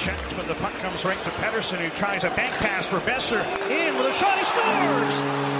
Check, but the puck comes right to Pettersson, who tries a bank pass for Boeser. In with a shot, he scores!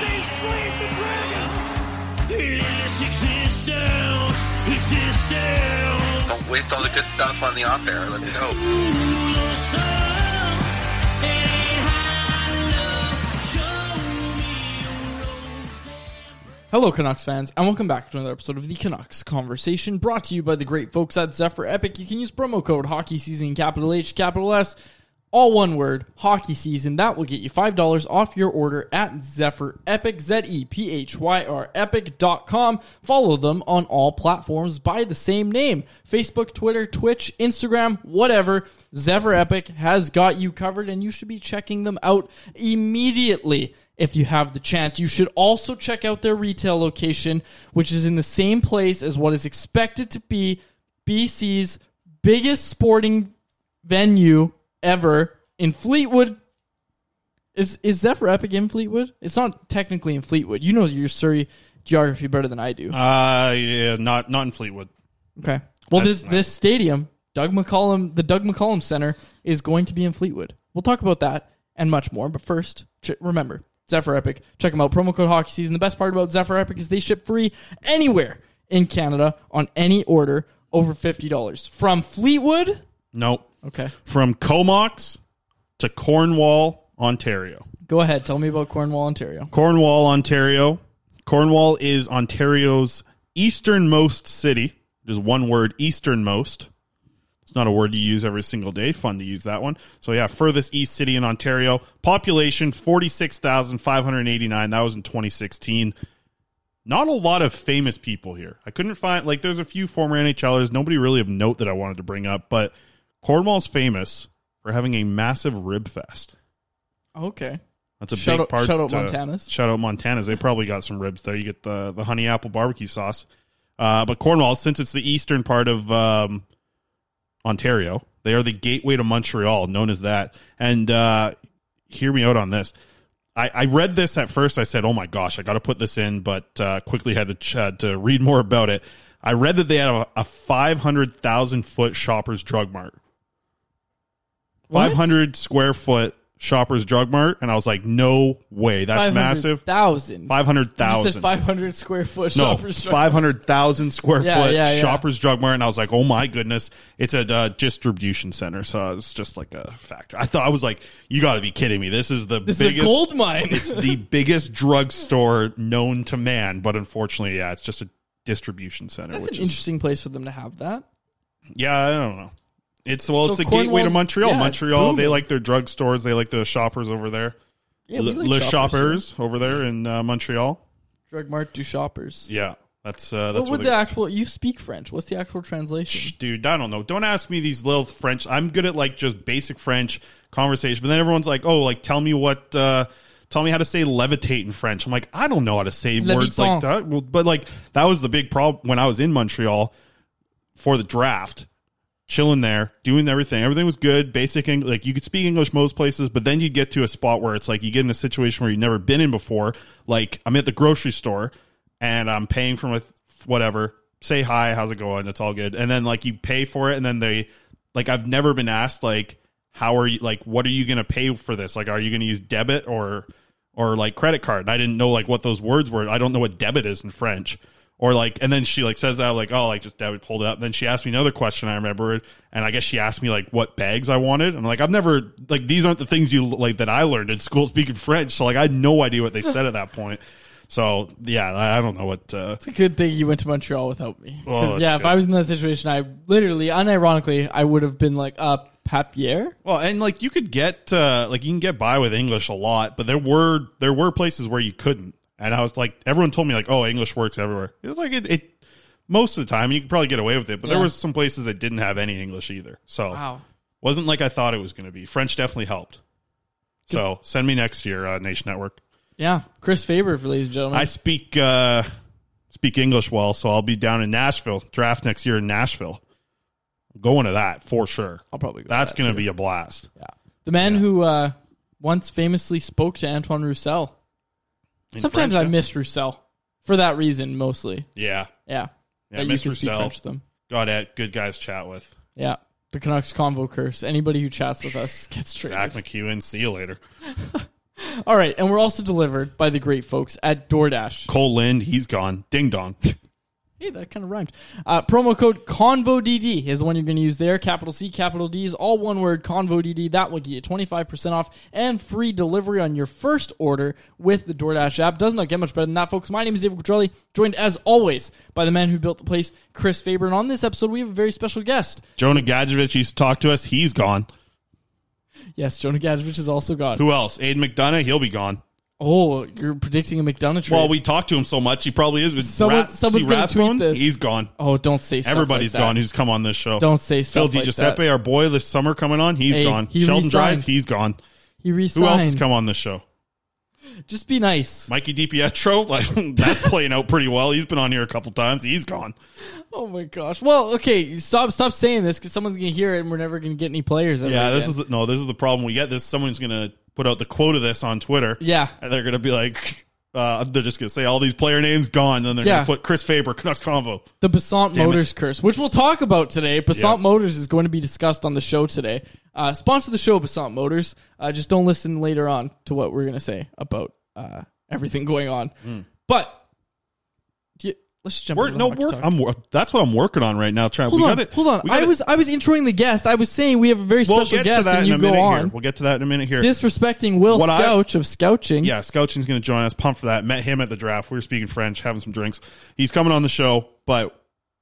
They slayed the dragon! Don't waste all the good stuff on the off air. Let's go. Hello, Canucks fans, and welcome back to another episode of the Canucks Conversation, brought to you by the great folks at Zephyr Epic. You can use promo code Hockey Season, capital H, capital S, all one word, Hockey Season. That will get you five dollars off your order at Zephyr Epic, Z E P H Y R Epic.com. Follow them on all platforms by the same name: Facebook, Twitter, Twitch, Instagram, whatever. Zephyr Epic has got you covered, and you should be checking them out immediately if you have the chance. You should also check out their retail location, which is in the same place as what is expected to be BC's biggest sporting venue ever in Fleetwood. Is is Zephyr Epic in Fleetwood? It's not technically in Fleetwood. You know your Surrey geography better than I do. Uh yeah, not not in Fleetwood. Okay. Well, That's this this stadium, Doug McCallum, the Doug McCallum Center, is going to be in Fleetwood. We'll talk about that and much more. But first, ch- remember Zephyr Epic. Check them out. Promo code Hockey Season. The best part about Zephyr Epic is they ship free anywhere in Canada on any order over fifty dollars from Fleetwood. Nope. Okay, From Comox to Cornwall, Ontario. go ahead. Tell me about Cornwall, Ontario. Cornwall, Ontario. Cornwall is Ontario's easternmost city. Just one word, easternmost. It's not a word you use every single day. Fun to use that one. So yeah, furthest east city in Ontario. Population forty six thousand five hundred eighty nine. That was in twenty sixteen. Not a lot of famous people here. I couldn't find like there's a few former NHLers. Nobody really of note that I wanted to bring up, but Cornwall's famous for having a massive rib fest. Okay. That's a Shout big out- part. shout out to- Montana's. Shout out Montana's. They probably got some ribs there. You get the the honey apple barbecue sauce. Uh, but Cornwall, since it's the eastern part of um, Ontario, they are the gateway to Montreal, known as that. And uh, hear me out on this. I, I read this at first. I said, "Oh my gosh, I got to put this in," but uh, quickly had to ch- had to read more about it. I read that they had a, a five hundred thousand foot Shoppers Drug Mart? Five hundred square foot Shoppers Drug Mart, and I was like, "No way, that's massive." Thousand. Five hundred thousand. said 500 square foot No, shoppers. drug- five hundred thousand square Yeah, foot yeah, yeah. Shoppers Drug Mart, and I was like, "Oh my goodness!" It's a uh, distribution center, so it's just like a factory. I thought I was like, "You got to be kidding me! This is the This is a biggest gold mine." it's the biggest drugstore known to man, but unfortunately, yeah, it's just a distribution center. That's an which is interesting place for them to have that. yeah, I don't know. It's well, So it's the gateway to Montreal. yeah, Montreal, they like their drugstores. They like the shoppers over there. Yeah, Le, like Le shoppers, shoppers over there in uh, Montreal. Drug Mart do shoppers. Yeah, that's uh, What that's would what the actual? You speak French. What's the actual translation? dude, I don't know. Don't ask me these little French. I'm good at like just basic French conversation, but then everyone's like, "Oh, like tell me what, uh, tell me how to say levitate in French." I'm like, I don't know how to say words like that. Well, but like that was the big problem when I was in Montreal for the draft, chilling there, doing everything. Everything was good, basic English. Like you could speak English most places, but then you get to a spot where it's like you get in a situation where you've never been in before. Like I'm at the grocery store and I'm paying for my whatever. Say hi, how's it going? It's all good. And then like you pay for it, and then they like I've never been asked like how are you like what are you gonna pay for this? Like are you gonna use debit or or like credit card? And I didn't know like what those words were. I don't know what debit is in French. Or like, and then she like says that like, oh, like just debit pulled it up. then she asked me another question. I remember, and I guess she asked me like what bags I wanted. I'm like, I've never like these aren't the things you like that I learned in school speaking French. So like, I had no idea what they said at that point. So yeah, I don't know what. Uh, It's a good thing you went to Montreal without me. Well, that's yeah, if. I was in that situation, I literally, unironically, I would have been like, uh, papier. Well, and like you could get uh like you can get by with English a lot, but there were there were places where you couldn't. And I was like everyone told me like, "Oh, English works everywhere." It was like it, it most of the time you could probably get away with it, but there Yeah. was some places that didn't have any English either. So Wow. wasn't like I thought it was going to be. French definitely helped. So, send me next year uh, Nation Network. Yeah, Chris Faber, for ladies and gentlemen. I speak uh speak English well, so I'll be down in Nashville. Draft next year in Nashville. I'm going to that for sure. I'll probably go. That's that, going to be a blast. Yeah. The man who uh, once famously spoke to Antoine Roussel. Sometimes French, I miss Roussel for that reason, mostly. Yeah. Yeah. Yeah, that Miss Roussel. French them. Got it. Good guys chat with. Yeah. The Canucks convo curse. Anybody who chats with us gets traded. Zach. MacEwen. See you later. All right, and we're also delivered by the great folks at DoorDash. Cole Lind. He's gone. Ding dong. Hey, that kind of rhymed. Uh, promo code ConvoDD is the one you're going to use there. Capital C, capital D is all one word, ConvoDD. That will get you 25% off and free delivery on your first order with the DoorDash app. Does not get much better than that, folks. My name is David Quadrelli, joined as always by the man who built the place, Chris Faber. And on this episode, we have a very special guest. Jonah Gadjevich used to talk to us. He's gone. Yes, Jonah Gadjevich is also gone. Who else? Aidan McDonough. He'll be gone. Oh, you're predicting a McDonough trade. Well, we talked to him so much, he probably is. Someone- Rat- someone's gonna tweet this. He's gone. oh, don't say stuff Everybody's like that. Everybody's gone who's come on this show. Don't say Phil stuff like DiGiuseppe, that. our boy this summer coming on, he's Hey, gone. he Sheldon resigned. Dries, he's gone. He resigned. Who else has come on this show? Just be nice. Mikey DiPietro, like that's playing out pretty well. He's been on here a couple times. He's gone. Oh my gosh. Well, okay, stop stop saying this because someone's gonna hear it and we're never gonna get any players. Yeah, this again. is the, no, this is the problem we get. This someone's gonna put out the quote of this on Twitter. Yeah. and they're gonna be like, uh, they're just gonna say all these player names gone, and they're Yeah. gonna put Chris Faber Canucks convo. the Basant Damn it. Motors curse, which we'll talk about today. Basant Yeah. Motors is going to be discussed on the show today. Uh, sponsor the show, Basant Motors. Uh, just don't listen later on to what we're gonna say about uh, everything going on. But do you- let's just jump. We're, into no, work. I'm. That's what I'm working on right now. Trying. Hold we on, gotta, hold on. I gotta- was I was introing the guest. I was saying we have a very We'll special guest, and you go on here. We'll get to that in a minute here. disrespecting Will What I- Scouch of Scouching. Yeah, Scouching's going to join us. Pumped for that. Met him at the draft. We were speaking French, having some drinks. He's coming on the show, but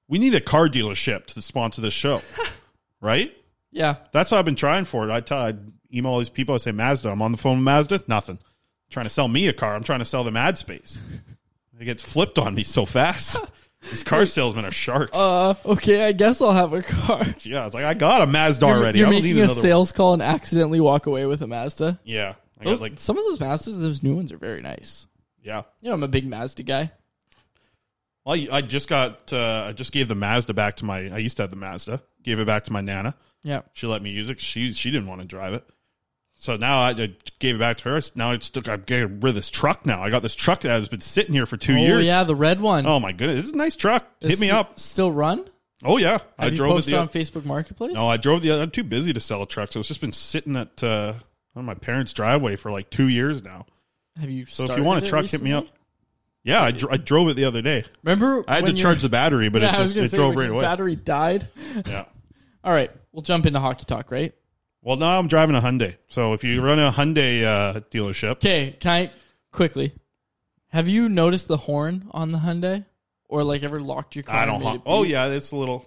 we need a car dealership to sponsor this show. right? Yeah. That's what I've been trying for. I tell I email all these people. I say Mazda. I'm on the phone with Mazda. Nothing. trying to sell me a car. I'm trying to sell them ad space. It gets flipped on me so fast. These car salesmen are sharks. Uh, okay, I guess I'll have a car. yeah, it's like I got a Mazda You're, already. you're I don't making need a another. sales call and accidentally walk away with a Mazda. Yeah, I Those- like some of those Mazdas, those new ones are very nice. yeah. You know, I'm a big Mazda guy. Well, I, I just got. Uh, I just gave the Mazda back to my. I used to have the Mazda. Gave it back to my nana. Yeah. She let me use it. She she didn't want to drive it. So now I, gave it back to her. Now I still got get rid of this truck. Now I got this truck that has been sitting here for two oh, years. Oh yeah, the red one. Oh my goodness, this is a nice truck. Is Hit me up. Still run? Oh yeah, Have I you drove it the on Facebook Marketplace? No, I drove the. I'm too busy to sell a truck, so it's just been sitting at uh, on my parents' driveway for like two years now. Have you So if you want a truck, hit me up. Yeah, I, dr- I drove it the other day. Remember I had to charge the battery, but Yeah, it just it say, drove right away. Battery died. Yeah. All right, we'll jump into hockey talk, right? Well, now I'm driving a Hyundai. So if you run a Hyundai uh, dealership, Okay, can I quickly? Have you noticed the horn on the Hyundai, or like ever locked your car? I and don't. made Hon- it oh beep? yeah, it's a little.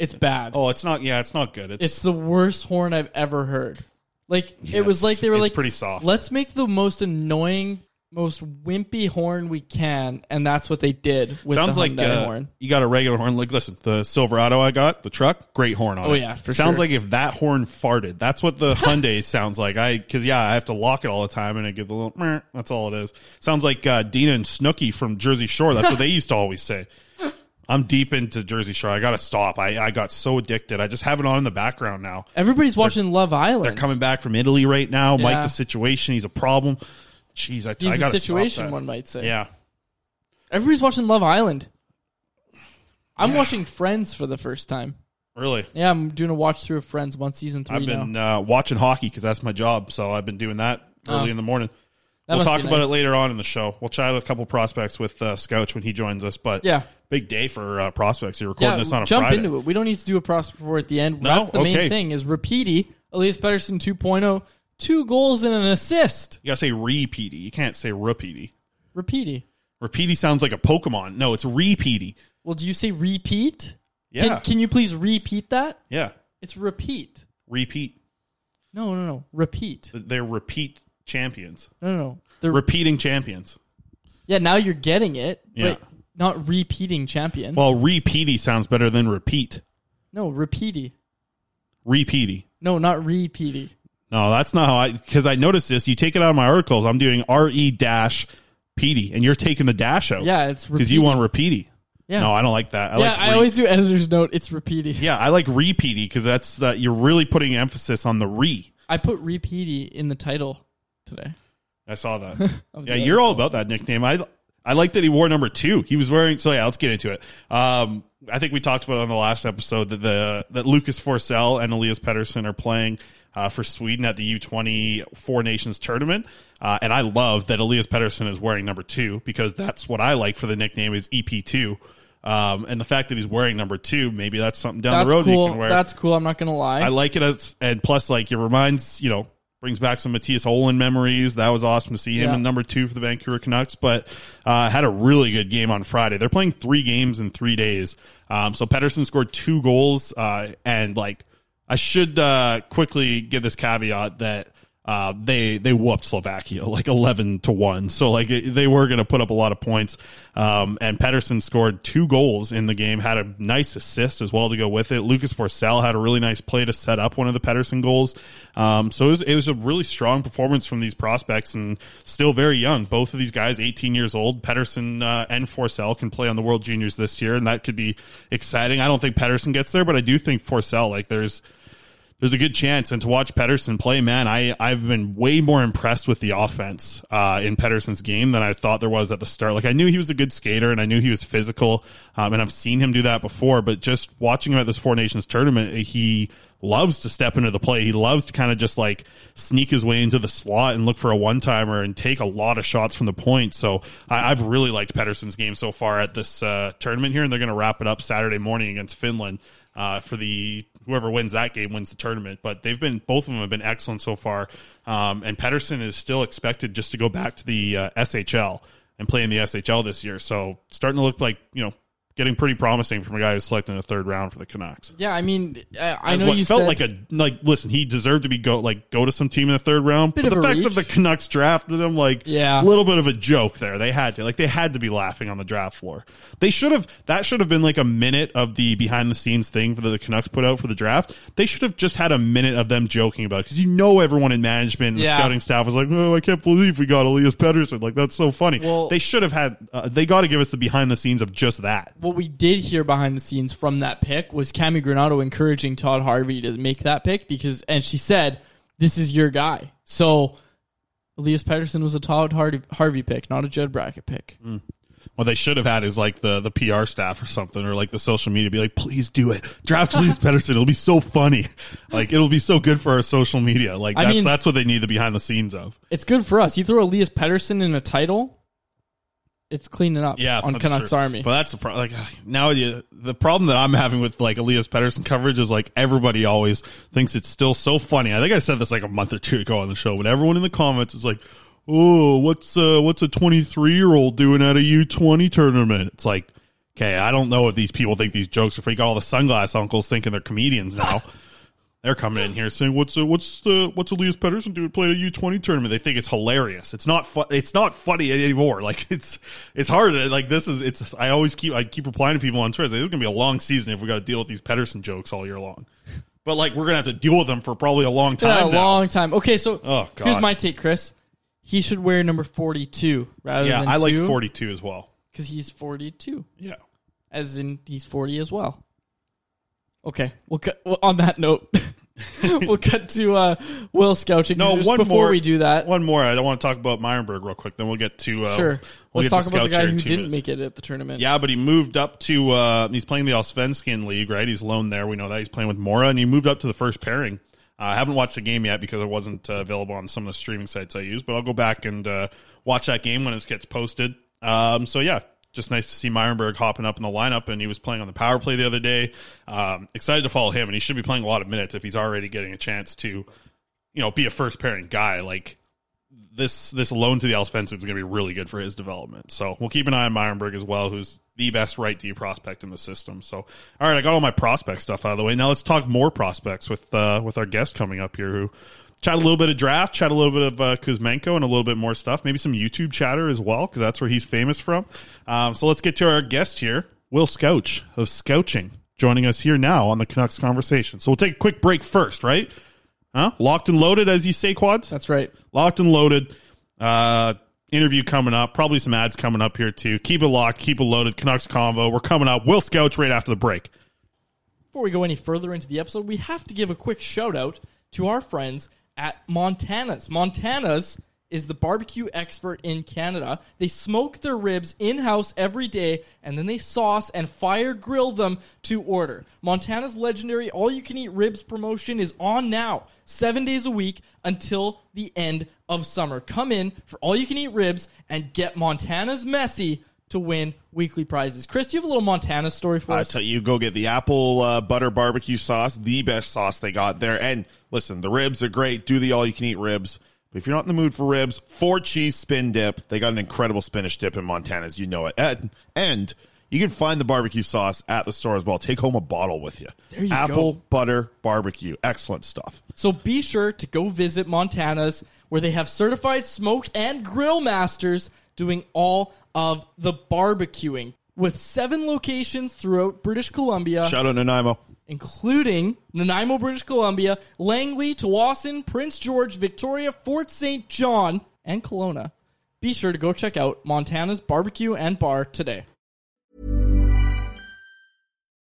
it's bad. Oh, it's not. Yeah, it's not good. It's, It's the worst horn I've ever heard. Like it was it's- like they were it's like pretty soft. Let's make the most annoying, most wimpy horn we can, and that's what they did with sounds the like Hyundai uh, horn. you got a regular horn. Like, listen, the Silverado I got, the truck, great horn on Oh, it. yeah, for sounds sure. like if that horn farted. That's what the Hyundai sounds like. I because yeah, I have to lock it all the time, and I give the little. Meh, that's all it is. Sounds like uh, Deena and Snooki from Jersey Shore. That's what they used to always say. I'm deep into Jersey Shore. I got to stop. I, I got so addicted. I just have it on in the background now. Everybody's watching Love Island. They're coming back from Italy right now. Mike, the situation. He's a problem. Jeez, I, He's I a got situation, one might say. Yeah. Everybody's watching Love Island. I'm watching Friends for the first time. Really? Yeah, I'm doing a watch through of Friends, one season 3 I've now. been uh, watching hockey because that's my job. So I've been doing that early Oh. in the morning. That we'll talk about nice. it later on in the show. We'll chat a couple prospects with uh, Scouch when he joins us. But Yeah. big day for uh, prospects. You're recording yeah, this on a jump Friday. into it. We don't need to do a prospect report at the end. No? That's the main thing is Repeaty, Elias Pettersson 2.0, two goals and an assist. You gotta say repeaty. You can't say repeaty. Repeaty. Repeaty sounds like a Pokemon. No, it's repeaty. Well, do you say repeat? Yeah. Can, can you please repeat that? Yeah, It's repeat. repeat. No, no, no. Repeat. They're repeat champions. No, no, no. They're, Repeating champions. yeah, now you're getting it, Yeah. but not repeating champions. Well, repeaty sounds better than repeat. no, repeaty. Repeaty. No, not repeaty. No, that's not how I. Because I noticed this. You take it out of my articles. I'm doing re dash peaty, and you're taking the dash out. Yeah, it's because you want repeaty. Yeah. No, I don't like that. I yeah, like I re- always do editor's note. It's repeaty. Yeah, I like repeaty because that's that you're really putting emphasis on the re. I put repeaty in the title today. I saw that. Yeah, you're all about that nickname. I I like that he wore number two. He was wearing. So yeah, let's get into it. Um, I think we talked about on the last episode that the that Lucas Forsell and Elias Pettersson are playing uh, for Sweden at the U twenty Four Nations tournament. Uh, and I love that Elias Pettersson is wearing number two because that's what I like for the nickname is EP2. Um, and the fact that he's wearing number two, maybe that's something down That's the road cool. he can wear. That's cool. I'm not gonna lie. I like it as and plus like it reminds you know brings back some Mattias Öhlund memories. That was awesome to see him Yeah. in number two for the Vancouver Canucks. But uh, had a really good game on Friday. They're playing three games in three days. Um, so Pettersson scored two goals uh, and like I should uh, quickly give this caveat that. Uh, they they whooped Slovakia like eleven to one, so like they were going to put up a lot of points. Um, and Pettersson scored two goals in the game, had a nice assist as well to go with it. Lucas Forsell had a really nice play to set up one of the Pettersson goals. Um, so it was, it was a really strong performance from these prospects, and still very young. Both of these guys, eighteen years old. Pettersson uh, and Forsell can play on the World Juniors this year, and that could be exciting. I don't think Pettersson gets there, but I do think Forsell like there's there's a good chance. And to watch Pettersson play, man, I, I've been way more impressed with the offense uh, in Pettersson's game than I thought there was at the start. Like, I knew he was a good skater and I knew he was physical, um, and I've seen him do that before, but just watching him at this Four Nations tournament, he loves to step into the play. He loves to kind of just like sneak his way into the slot and look for a one timer and take a lot of shots from the point. So I, I've really liked Pettersson's game so far at this uh, tournament here, and they're going to wrap it up Saturday morning against Finland uh, for the whoever wins that game wins the tournament. But they've been both of them have been excellent so far. Um, and Pettersson is still expected just to go back to the uh, SHL and play in the SHL this year. So starting to look like you know getting pretty promising from a guy who's selected in the third round for the Canucks. Yeah, I mean, I, I know what you felt said, like a like. Listen, he deserved to be go like go to some team in the third round. But the fact that the. Canucks drafted him, like, Yeah. a little bit of a joke there. They had to like they had to be laughing on the draft floor. They should have that should have been like a minute of the behind the scenes thing for the, Canucks put out for the draft. They should have just had a minute of them joking about because you know everyone in management and the scouting staff was like, oh, I can't believe we got Elias Pettersson. Like that's so funny. Well- they should have had. Uh, they got to give us the behind the scenes of just that. What we did hear behind the scenes from that pick was Cammi Granato encouraging Todd Harvey to make that pick because, and she said, "This is your guy." So, Elias Pettersson was a Todd Harvey, Harvey pick, not a Jed Brackett pick. Hmm. What they should have had is like the the PR staff or something, or like the social media, be like, please do it. Draft Elias Pettersson. It'll be so funny. Like it'll be so good for our social media. Like I that's mean- that's what they need the behind the scenes of. It's good for us. You throw Elias Pettersson in a title, it's cleaning up Yeah, on Canucks true. Army. But that's the problem. like now you, the problem that I'm having with like Elias Pettersson coverage is like everybody always thinks it's still so funny. I think I said this like a month or two ago on the show, but everyone in the comments is like, "Oh, what's uh, what's a 23 year old doing at a U20 tournament?" It's like, okay, I don't know if these people think these jokes are fake. All the sunglass uncles thinking they're comedians now. They're coming in here saying, "What's uh, what's uh, what's Elias Pettersson doing playing a U twenty tournament?" They think it's hilarious. It's not fu- It's not funny anymore. Like it's it's hard. Like this is it's. I always keep I keep replying to people on Twitter. This is gonna be a long season if we got to deal with these Pettersson jokes all year long. But like we're gonna have to deal with them for probably a long Yeah, time. a now. long time. Okay, so Oh, God. here's my take, Chris. He should wear number 42 rather yeah, than I like two, forty two as well. because he's 42. Yeah. As in, he's 40 as well. Okay, well, on that note. we'll cut to uh, Will Scouching. No, Just one before more. we do that. One more. I don't want to talk about Myrenberg real quick. Then we'll get to uh, sure, We'll let's talk about the guy who didn't minutes. make it at the tournament. Yeah, but he moved up to uh, he's playing the Allsvenskan League, right? He's loaned there. We know that he's playing with Mora, and he moved up to the first pairing. Uh, I haven't watched the game yet because it wasn't uh, available on some of the streaming sites I use, but I'll go back and uh, watch that game when it gets posted. Um, so yeah, just nice to see Myrenberg hopping up in the lineup, and he was playing on the power play the other day. Um, excited to follow him, and he should be playing a lot of minutes if he's already getting a chance to, you know, be a first pairing guy. Like this this loan to the Allsvenskan is going to be really good for his development. So we'll keep an eye on Myrenberg as well, who's the best right D prospect in the system. So all right, I got all my prospect stuff out of the way. Now let's talk more prospects with uh, with our guest coming up here, who chat a little bit of draft, chat a little bit of uh, Kuzmenko, and a little bit more stuff. Maybe some YouTube chatter as well, because that's where he's famous from. Um, so let's get to our guest here, Will Scouch of Scouching, joining us here now on the Canucks conversation. So we'll take a quick break first, right? Huh? Locked and loaded, as you say, quads. That's right. Locked and loaded. Uh, interview coming up. Probably some ads coming up here too. Keep it locked. Keep it loaded. Canucks convo. We're coming up. Will Scouch right after the break. Before we go any further into the episode, we have to give a quick shout out to our friends at Montana's. Montana's is the barbecue expert in Canada. They smoke their ribs in house every day and then they sauce and fire grill them to order. Montana's legendary all you can eat ribs promotion is on now, seven days a week until the end of summer. Come in for all you can eat ribs and get Montana's messy to win weekly prizes. Chris, do you have a little Montana story for I us? I tell you, go get the apple uh, butter barbecue sauce, the best sauce they got there. And listen, the ribs are great. Do the all you can eat ribs. But if you're not in the mood for ribs, four cheese spin dip. They got an incredible spinach dip in Montana's. You know it. And, and you can find the barbecue sauce at the store as well. Take home a bottle with you. There you apple go. butter barbecue. Excellent stuff. So be sure to go visit Montana's where they have certified smoke and grill masters doing all of the barbecuing with seven locations throughout British Columbia, Shout out Nanaimo. including Nanaimo, British Columbia, Langley, Tsawwassen, Prince George, Victoria, Fort St. John, and Kelowna. Be sure to go check out Montana's barbecue and bar today.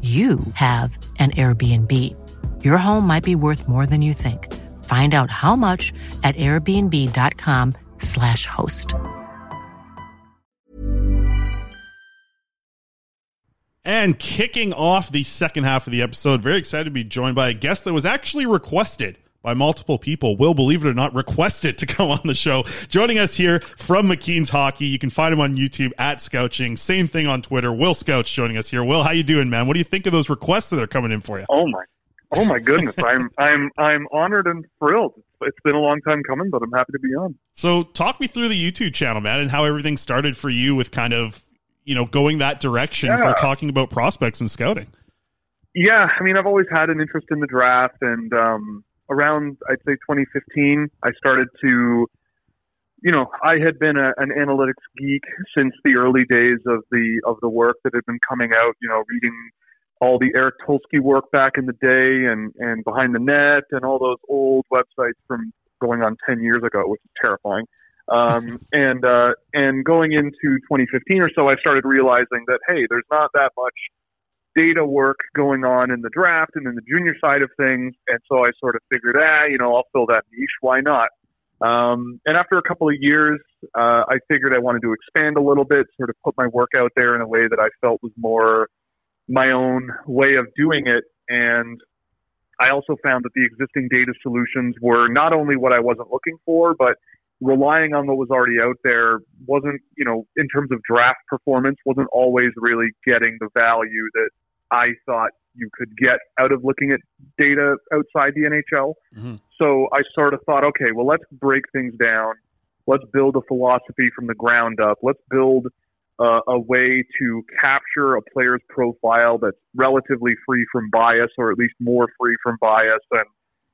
you have an Airbnb. Your home might be worth more than you think. Find out how much at airbnb.com/slash host. And kicking off the second half of the episode, very excited to be joined by a guest that was actually requested by multiple people. Will, believe it or not, requested to come on the show. Joining us here from McKeen's Hockey. You can find him on YouTube at Scouching. Same thing on Twitter. Will Scouch joining us here. Will, how you doing, man? What do you think of those requests that are coming in for you? Oh my, oh my goodness! I'm I'm I'm honored and thrilled. It's been a long time coming, but I'm happy to be on. So, talk me through the YouTube channel, man, and how everything started for you with kind of you know going that direction Yeah. for talking about prospects and scouting. Yeah, I mean, I've always had an interest in the draft, and um, around I'd say 2015, I started to, you know, I had been a, an analytics geek since the early days of the of the work that had been coming out. You know, reading all the Eric Tulsky work back in the day, and and behind the net, and all those old websites from going on 10 years ago, which is terrifying. Um, and uh, and going into 2015 or so, I started realizing that hey, there's not that much data work going on in the draft and in the junior side of things. And so I sort of figured, ah, you know, I'll fill that niche. Why not? Um, and after a couple of years, uh, I figured I wanted to expand a little bit, sort of put my work out there in a way that I felt was more my own way of doing it. And I also found that the existing data solutions were not only what I wasn't looking for, but relying on what was already out there wasn't, you know, in terms of draft performance, wasn't always really getting the value that I thought you could get out of looking at data outside the NHL. So I sort of thought, okay, well, let's break things down. Let's build a philosophy from the ground up. Let's build uh, a way to capture a player's profile that's relatively free from bias, or at least more free from bias, and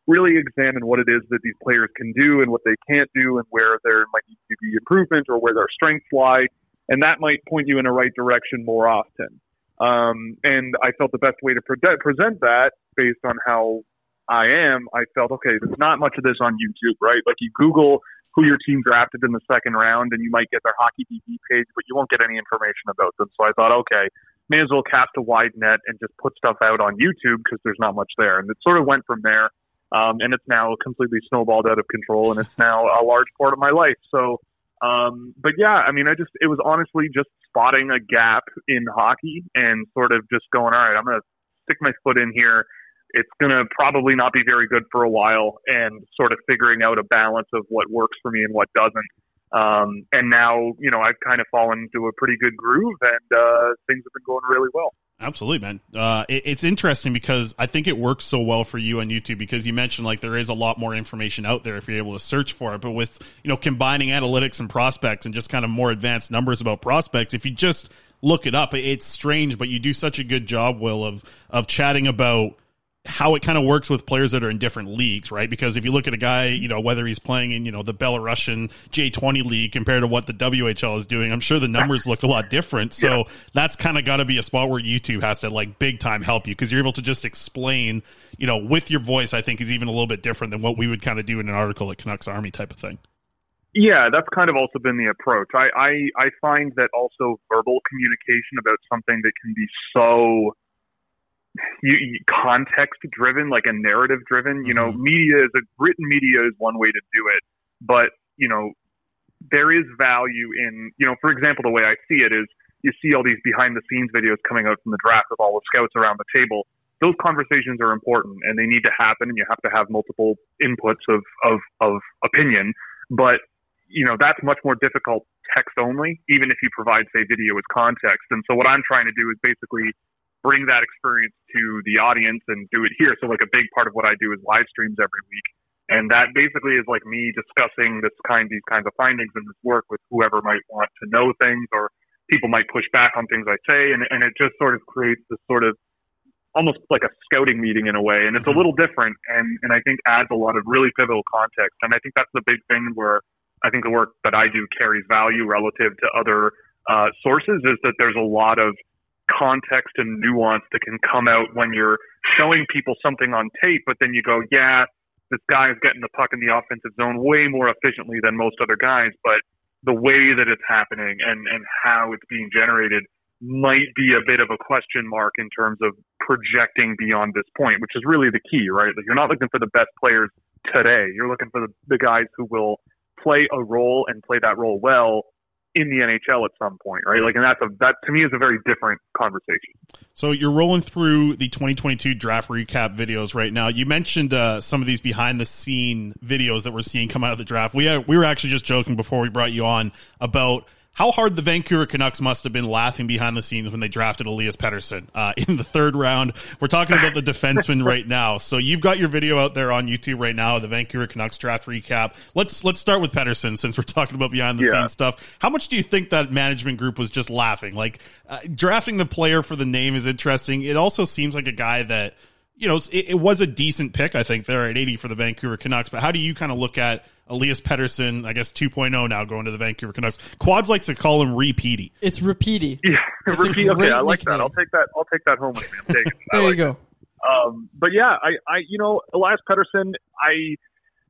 really examine what it is that these players can do and what they can't do, and where there might need to be improvement or where their strengths lie. And that might point you in a right direction more often. Um, and I felt the best way to pre- present that based on how I am, I felt, okay, there's not much of this on YouTube, right? Like you Google who your team drafted in the second round and you might get their hockey DB page, but you won't get any information about them. So I thought, okay, may as well cast a wide net and just put stuff out on YouTube because there's not much there. And it sort of went from there. Um, and it's now completely snowballed out of control and it's now a large part of my life. So, um, but yeah, I mean, I just, it was honestly just spotting a gap in hockey and sort of just going, all right, I'm going to stick my foot in here. It's going to probably not be very good for a while and sort of figuring out a balance of what works for me and what doesn't. Um, and now, you know, I've kind of fallen into a pretty good groove and, uh, things have been going really well. Absolutely, man. Uh, it, it's interesting because I think it works so well for you on YouTube because you mentioned like there is a lot more information out there if you're able to search for it. But with you know combining analytics and prospects and just kind of more advanced numbers about prospects, if you just look it up, it's strange. But you do such a good job, Will, of of chatting about how it kind of works with players that are in different leagues, right? Because if you look at a guy, you know, whether he's playing in, you know, the Belarusian J20 league compared to what the WHL is doing, I'm sure the numbers look a lot different. So that's kind of got to be a spot where YouTube has to like big time help you because you're able to just explain, you know, with your voice, I think is even a little bit different than what we would kind of do in an article at Canucks Army type of thing. Yeah, that's kind of also been the approach. I, I, I find that also verbal communication about something that can be so you, you, context driven, like a narrative driven. You know, mm-hmm. media is a written media is one way to do it, but you know, there is value in you know, for example, the way I see it is you see all these behind the scenes videos coming out from the draft with all the scouts around the table. Those conversations are important and they need to happen, and you have to have multiple inputs of of, of opinion. But you know, that's much more difficult text only, even if you provide, say, video as context. And so what I'm trying to do is basically bring that experience to the audience and do it here. So like a big part of what I do is live streams every week. And that basically is like me discussing this kind, these kinds of findings in this work with whoever might want to know things or people might push back on things I say, and and it just sort of creates this sort of almost like a scouting meeting in a way, and it's a little different, and and I think adds a lot of really pivotal context, and I think that's the big thing where I think the work that I do carries value relative to other uh, sources is that there's a lot of context and nuance that can come out when you're showing people something on tape, but then you go, yeah, this guy is getting the puck in the offensive zone way more efficiently than most other guys, but the way that it's happening and, and how it's being generated might be a bit of a question mark in terms of projecting beyond this point, which is really the key, right? Like you're not looking for the best players today. You're looking for the, the guys who will play a role and play that role well in the NHL at some point, right? Like, and that's a that to me is a very different conversation. So you're rolling through the 2022 draft recap videos right now. You mentioned uh, some of these behind the scene videos that we're seeing come out of the draft. We had, we were actually just joking before we brought you on about how hard the Vancouver Canucks must have been laughing behind the scenes when they drafted Elias Pettersson uh, in the third round. We're talking about the defenseman right now. So you've got your video out there on YouTube right now, the Vancouver Canucks draft recap. Let's let's start with Pettersson since we're talking about behind the Yeah. scenes stuff. How much do you think that management group was just laughing? Like uh, drafting the player for the name is interesting. It also seems like a guy that you know, it, it was a decent pick, I think, there at 80 for the Vancouver Canucks. But how do you kind of look at Elias Pettersson, I guess 2.0 now going to the Vancouver Canucks? Quads like to call him repeaty. It's repeaty. Yeah, It's a repeat. Okay, I like that. I'll take that. I'll take that home with me. I'm taking it. I There like you go. Um, but yeah, I, I, you know, Elias Pettersson, I,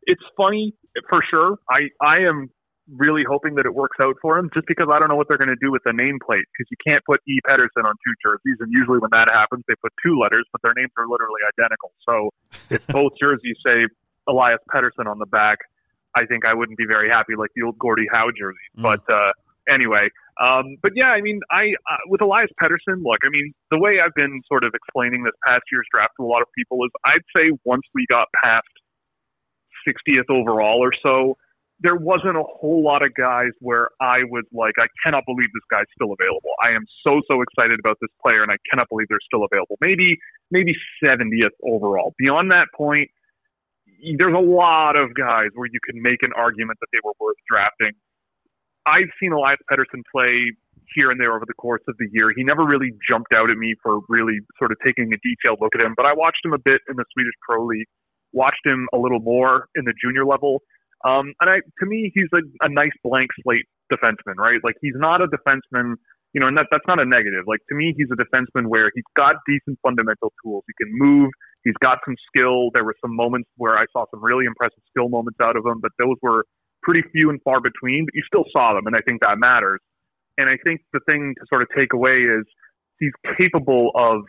it's funny for sure. I, I am really hoping that it works out for him just because I don't know what they're going to do with the nameplate because you can't put E. Pettersson on two jerseys. And usually when that happens, they put two letters, but their names are literally identical. So if both jerseys say Elias Pettersson on the back, I think I wouldn't be very happy like the old Gordie Howe jerseys. But, uh, anyway, um, but yeah, I mean, I uh, with Elias Pettersson, look, I mean, the way I've been sort of explaining this past year's draft to a lot of people is, I'd say once we got past 60th overall or so, there wasn't a whole lot of guys where I was like, I cannot believe this guy's still available. I am so so excited about this player, and I cannot believe they're still available. Maybe maybe 70th overall. Beyond that point, there's a lot of guys where you can make an argument that they were worth drafting. I've seen Elias Pettersson play here and there over the course of the year. He never really jumped out at me for really sort of taking a detailed look at him, but I watched him a bit in the Swedish Pro League, watched him a little more in the junior level. Um, and I, to me, he's a, a nice blank slate defenseman, right? Like he's not a defenseman, you know, and that, that's not a negative. Like to me, he's a defenseman where he's got decent fundamental tools. He can move. He's got some skill. There were some moments where I saw some really impressive skill moments out of him, but those were pretty few and far between. But you still saw them, and I think that matters. And I think the thing to sort of take away is he's capable of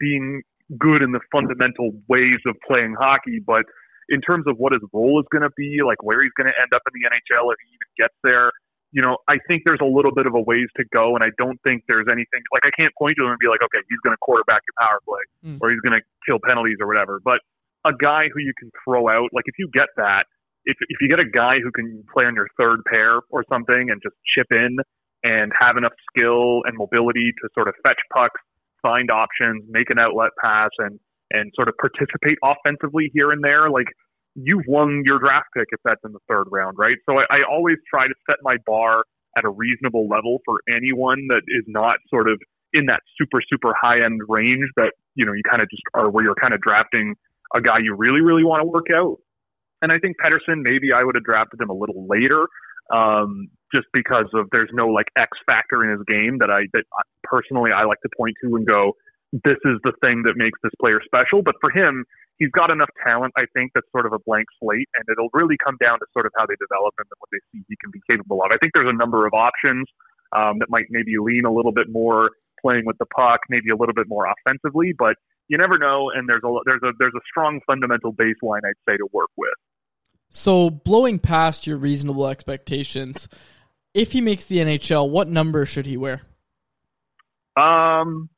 being good in the fundamental ways of playing hockey, but in terms of what his role is going to be, like where he's going to end up in the NHL if he even gets there, you know, I think there's a little bit of a ways to go, and I don't think there's anything like I can't point to him and be like, okay, he's going to quarterback your power play Mm. or he's going to kill penalties or whatever. But a guy who you can throw out, like if you get that, if if you get a guy who can play on your third pair or something and just chip in and have enough skill and mobility to sort of fetch pucks, find options, make an outlet pass, and and sort of participate offensively here and there, like you've won your draft pick if that's in the third round, right? So I, I always try to set my bar at a reasonable level for anyone that is not sort of in that super super high end range that you know you kind of just are where you're kind of drafting a guy you really really want to work out. And I think Pettersson maybe I would have drafted him a little later, um, just because of there's no like X factor in his game that I that personally I like to point to and go, this is the thing that makes this player special. But for him, he's got enough talent, I think, that's sort of a blank slate, and it'll really come down to sort of how they develop him and what they see he can be capable of. I think there's a number of options um, that might maybe lean a little bit more playing with the puck, maybe a little bit more offensively, but you never know. And there's a there's a there's a strong fundamental baseline I'd say to work with. So, blowing past your reasonable expectations, if he makes the NHL, what number should he wear? Um,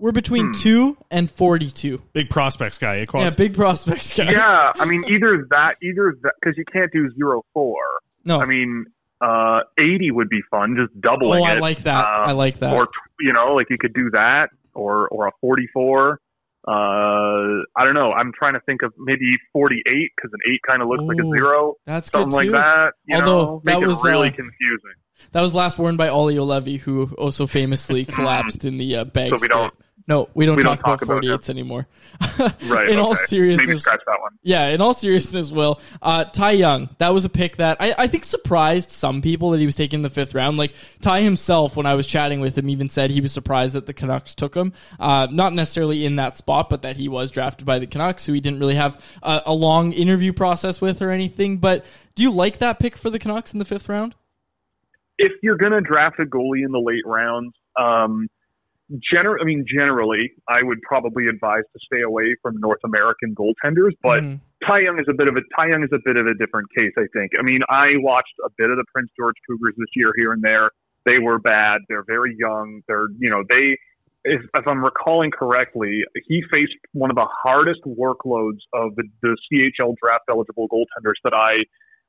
We're between Hmm. two and forty-two. Big prospects guy. eh, Yeah, big prospects guy. Yeah, I mean either that, either that, because you can't do zero four. No, I mean uh, eighty would be fun, just doubling Oh, I it. like that. Uh, I like that. Or you know, like you could do that, or or a forty-four. Uh, I don't know. I'm trying to think of maybe 48 because an eight kind of looks like a zero. that's something good like too. that. You Although know, make that it was, really uh, confusing. That was last worn by Olli Juolevi, who also famously collapsed in the uh, bag. So we don't- skate. No, we don't we talk, don't talk about about 48s anymore. Right. in all seriousness, maybe scratch that one. Yeah, in all seriousness, Will, uh, Ty Young, that was a pick that I, I think surprised some people that he was taken in the fifth round. Like, Ty himself, when I was chatting with him, even said he was surprised that the Canucks took him. Uh, not necessarily in that spot, but that he was drafted by the Canucks, who he didn't really have a, a long interview process with or anything. But do you like that pick for the Canucks in the fifth round? if you're going to draft a goalie in the late rounds, um, gener- I mean, generally, I would probably advise to stay away from North American goaltenders. But Mhm. Ty Young is a bit of a Ty Young is a bit of a different case, I think. I mean, I watched a bit of the Prince George Cougars this year, here and there. They were bad. They're very young. They're you know they. If, if I'm recalling correctly, he faced one of the hardest workloads of the, the CHL draft eligible goaltenders that I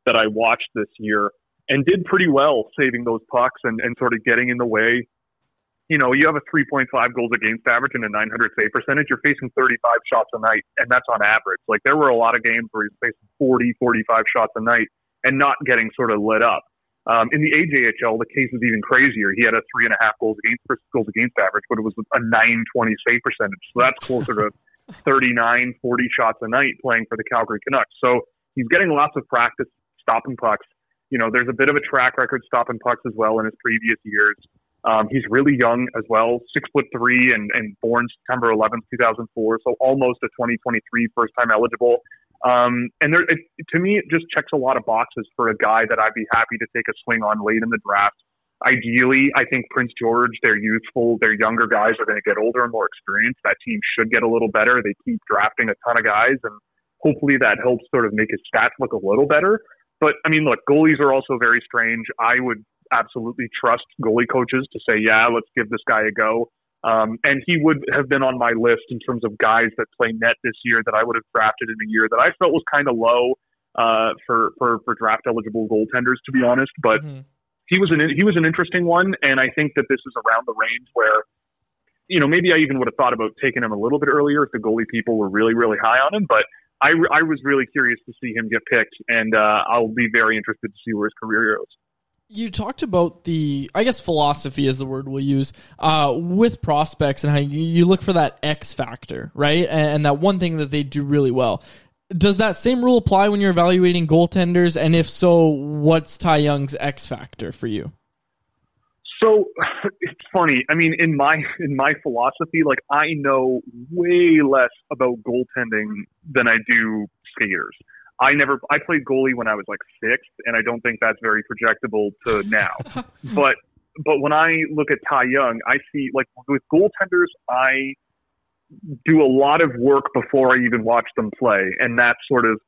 that I watched this year and did pretty well saving those pucks and, and sort of getting in the way. You know, you have a 3.5 goals against average and a 900 save percentage. You're facing 35 shots a night, and that's on average. Like there were a lot of games where he's facing 40, 45 shots a night and not getting sort of lit up. Um, in the AJHL, the case is even crazier. He had a three and a half goals against goals against average, but it was a 920 save percentage. So that's closer to 39, 40 shots a night playing for the Calgary Canucks. So he's getting lots of practice stopping pucks. You know, there's a bit of a track record stopping pucks as well in his previous years. Um, he's really young as well, six foot three, and, and born September 11th, 2004. So almost a 2023 first time eligible. Um, and there, it, to me, it just checks a lot of boxes for a guy that I'd be happy to take a swing on late in the draft. Ideally, I think Prince George, they're youthful, they're younger guys are going to get older and more experienced. That team should get a little better. They keep drafting a ton of guys, and hopefully that helps sort of make his stats look a little better. But I mean, look, goalies are also very strange. I would absolutely trust goalie coaches to say, yeah, let's give this guy a go. Um, and he would have been on my list in terms of guys that play net this year that I would have drafted in a year that I felt was kind of low uh, for, for for draft eligible goaltenders, to be honest. But he was an he was an interesting one, and I think that this is around the range where, you know, maybe I even would have thought about taking him a little bit earlier if the goalie people were really really high on him. But I, I was really curious to see him get picked, and uh, I'll be very interested to see where his career goes. You talked about the, I guess, philosophy is the word we'll use uh, with prospects and how you, look for that X factor, right? And, and that one thing that they do really well. Does that same rule apply when you're evaluating goaltenders? And if so, what's Ty Young's X factor for you? So it's funny. I mean, in my in my philosophy, like I know way less about goaltending than I do skaters. I never I played goalie when I was like six, and I don't think that's very projectable to now. but but when I look at Ty Young, I see like with goaltenders, I do a lot of work before I even watch them play, and that's sort of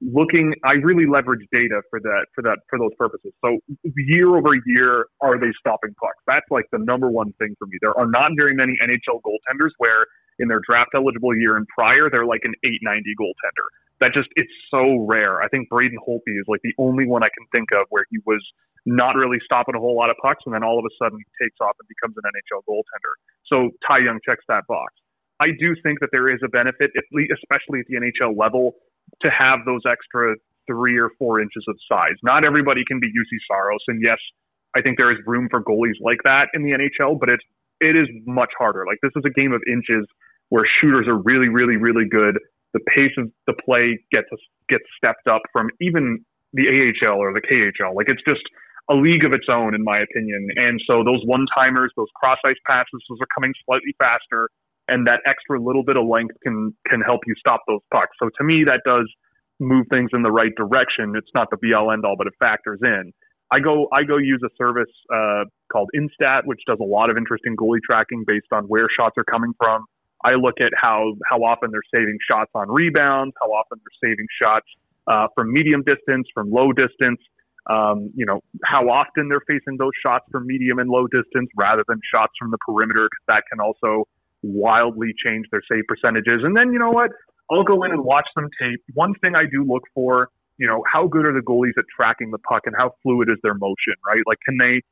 looking. I really leverage data for that for that for those purposes. So year over year, are they stopping pucks? That's like the number one thing for me. There are not very many NHL goaltenders where in their draft eligible year and prior they're like an 890 goaltender. That just it's so rare. I think Braden Holtby is like the only one I can think of where he was not really stopping a whole lot of pucks, and then all of a sudden he takes off and becomes an NHL goaltender. So Ty Young checks that box. I do think that there is a benefit, especially at the NHL level, to have those extra three or four inches of size. Not everybody can be Juuse Saros, and yes, I think there is room for goalies like that in the NHL, but it's it is much harder. Like this is a game of inches where shooters are really, really, really good. The pace of the play gets gets stepped up from even the AHL or the KHL. Like it's just a league of its own, in my opinion. And so those one timers, those cross ice passes, those are coming slightly faster, and that extra little bit of length can can help you stop those pucks. So to me, that does move things in the right direction. It's not the be all end all, but it factors in. I go I go use a service uh, called Instat, which does a lot of interesting goalie tracking based on where shots are coming from. I look at how how often they're saving shots on rebounds, how often they're saving shots uh, from medium distance, from low distance. Um, you know how often they're facing those shots from medium and low distance rather than shots from the perimeter, because that can also wildly change their save percentages. And then you know what? I'll go in and watch some tape. One thing I do look for, you know, how good are the goalies at tracking the puck and how fluid is their motion, right? Like, can they,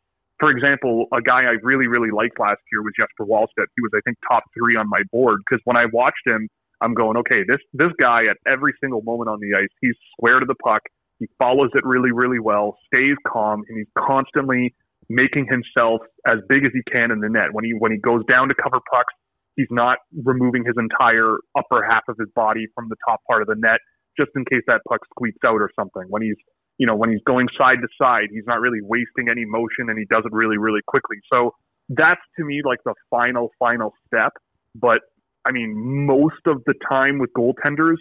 for example, a guy I really, really liked last year was Jesper Wallstedt. He was, I think, top three on my board because when I watched him, I'm going, okay, this this guy at every single moment on the ice, he's square to the puck. He follows it really, really well, stays calm, and he's constantly making himself as big as he can in the net. When he when he goes down to cover pucks, he's not removing his entire upper half of his body from the top part of the net just in case that puck squeaks out or something. When he's you know when he's going side to side, he's not really wasting any motion and he does it really really quickly. So that's to me like the final final step. But I mean, most of the time with goaltenders,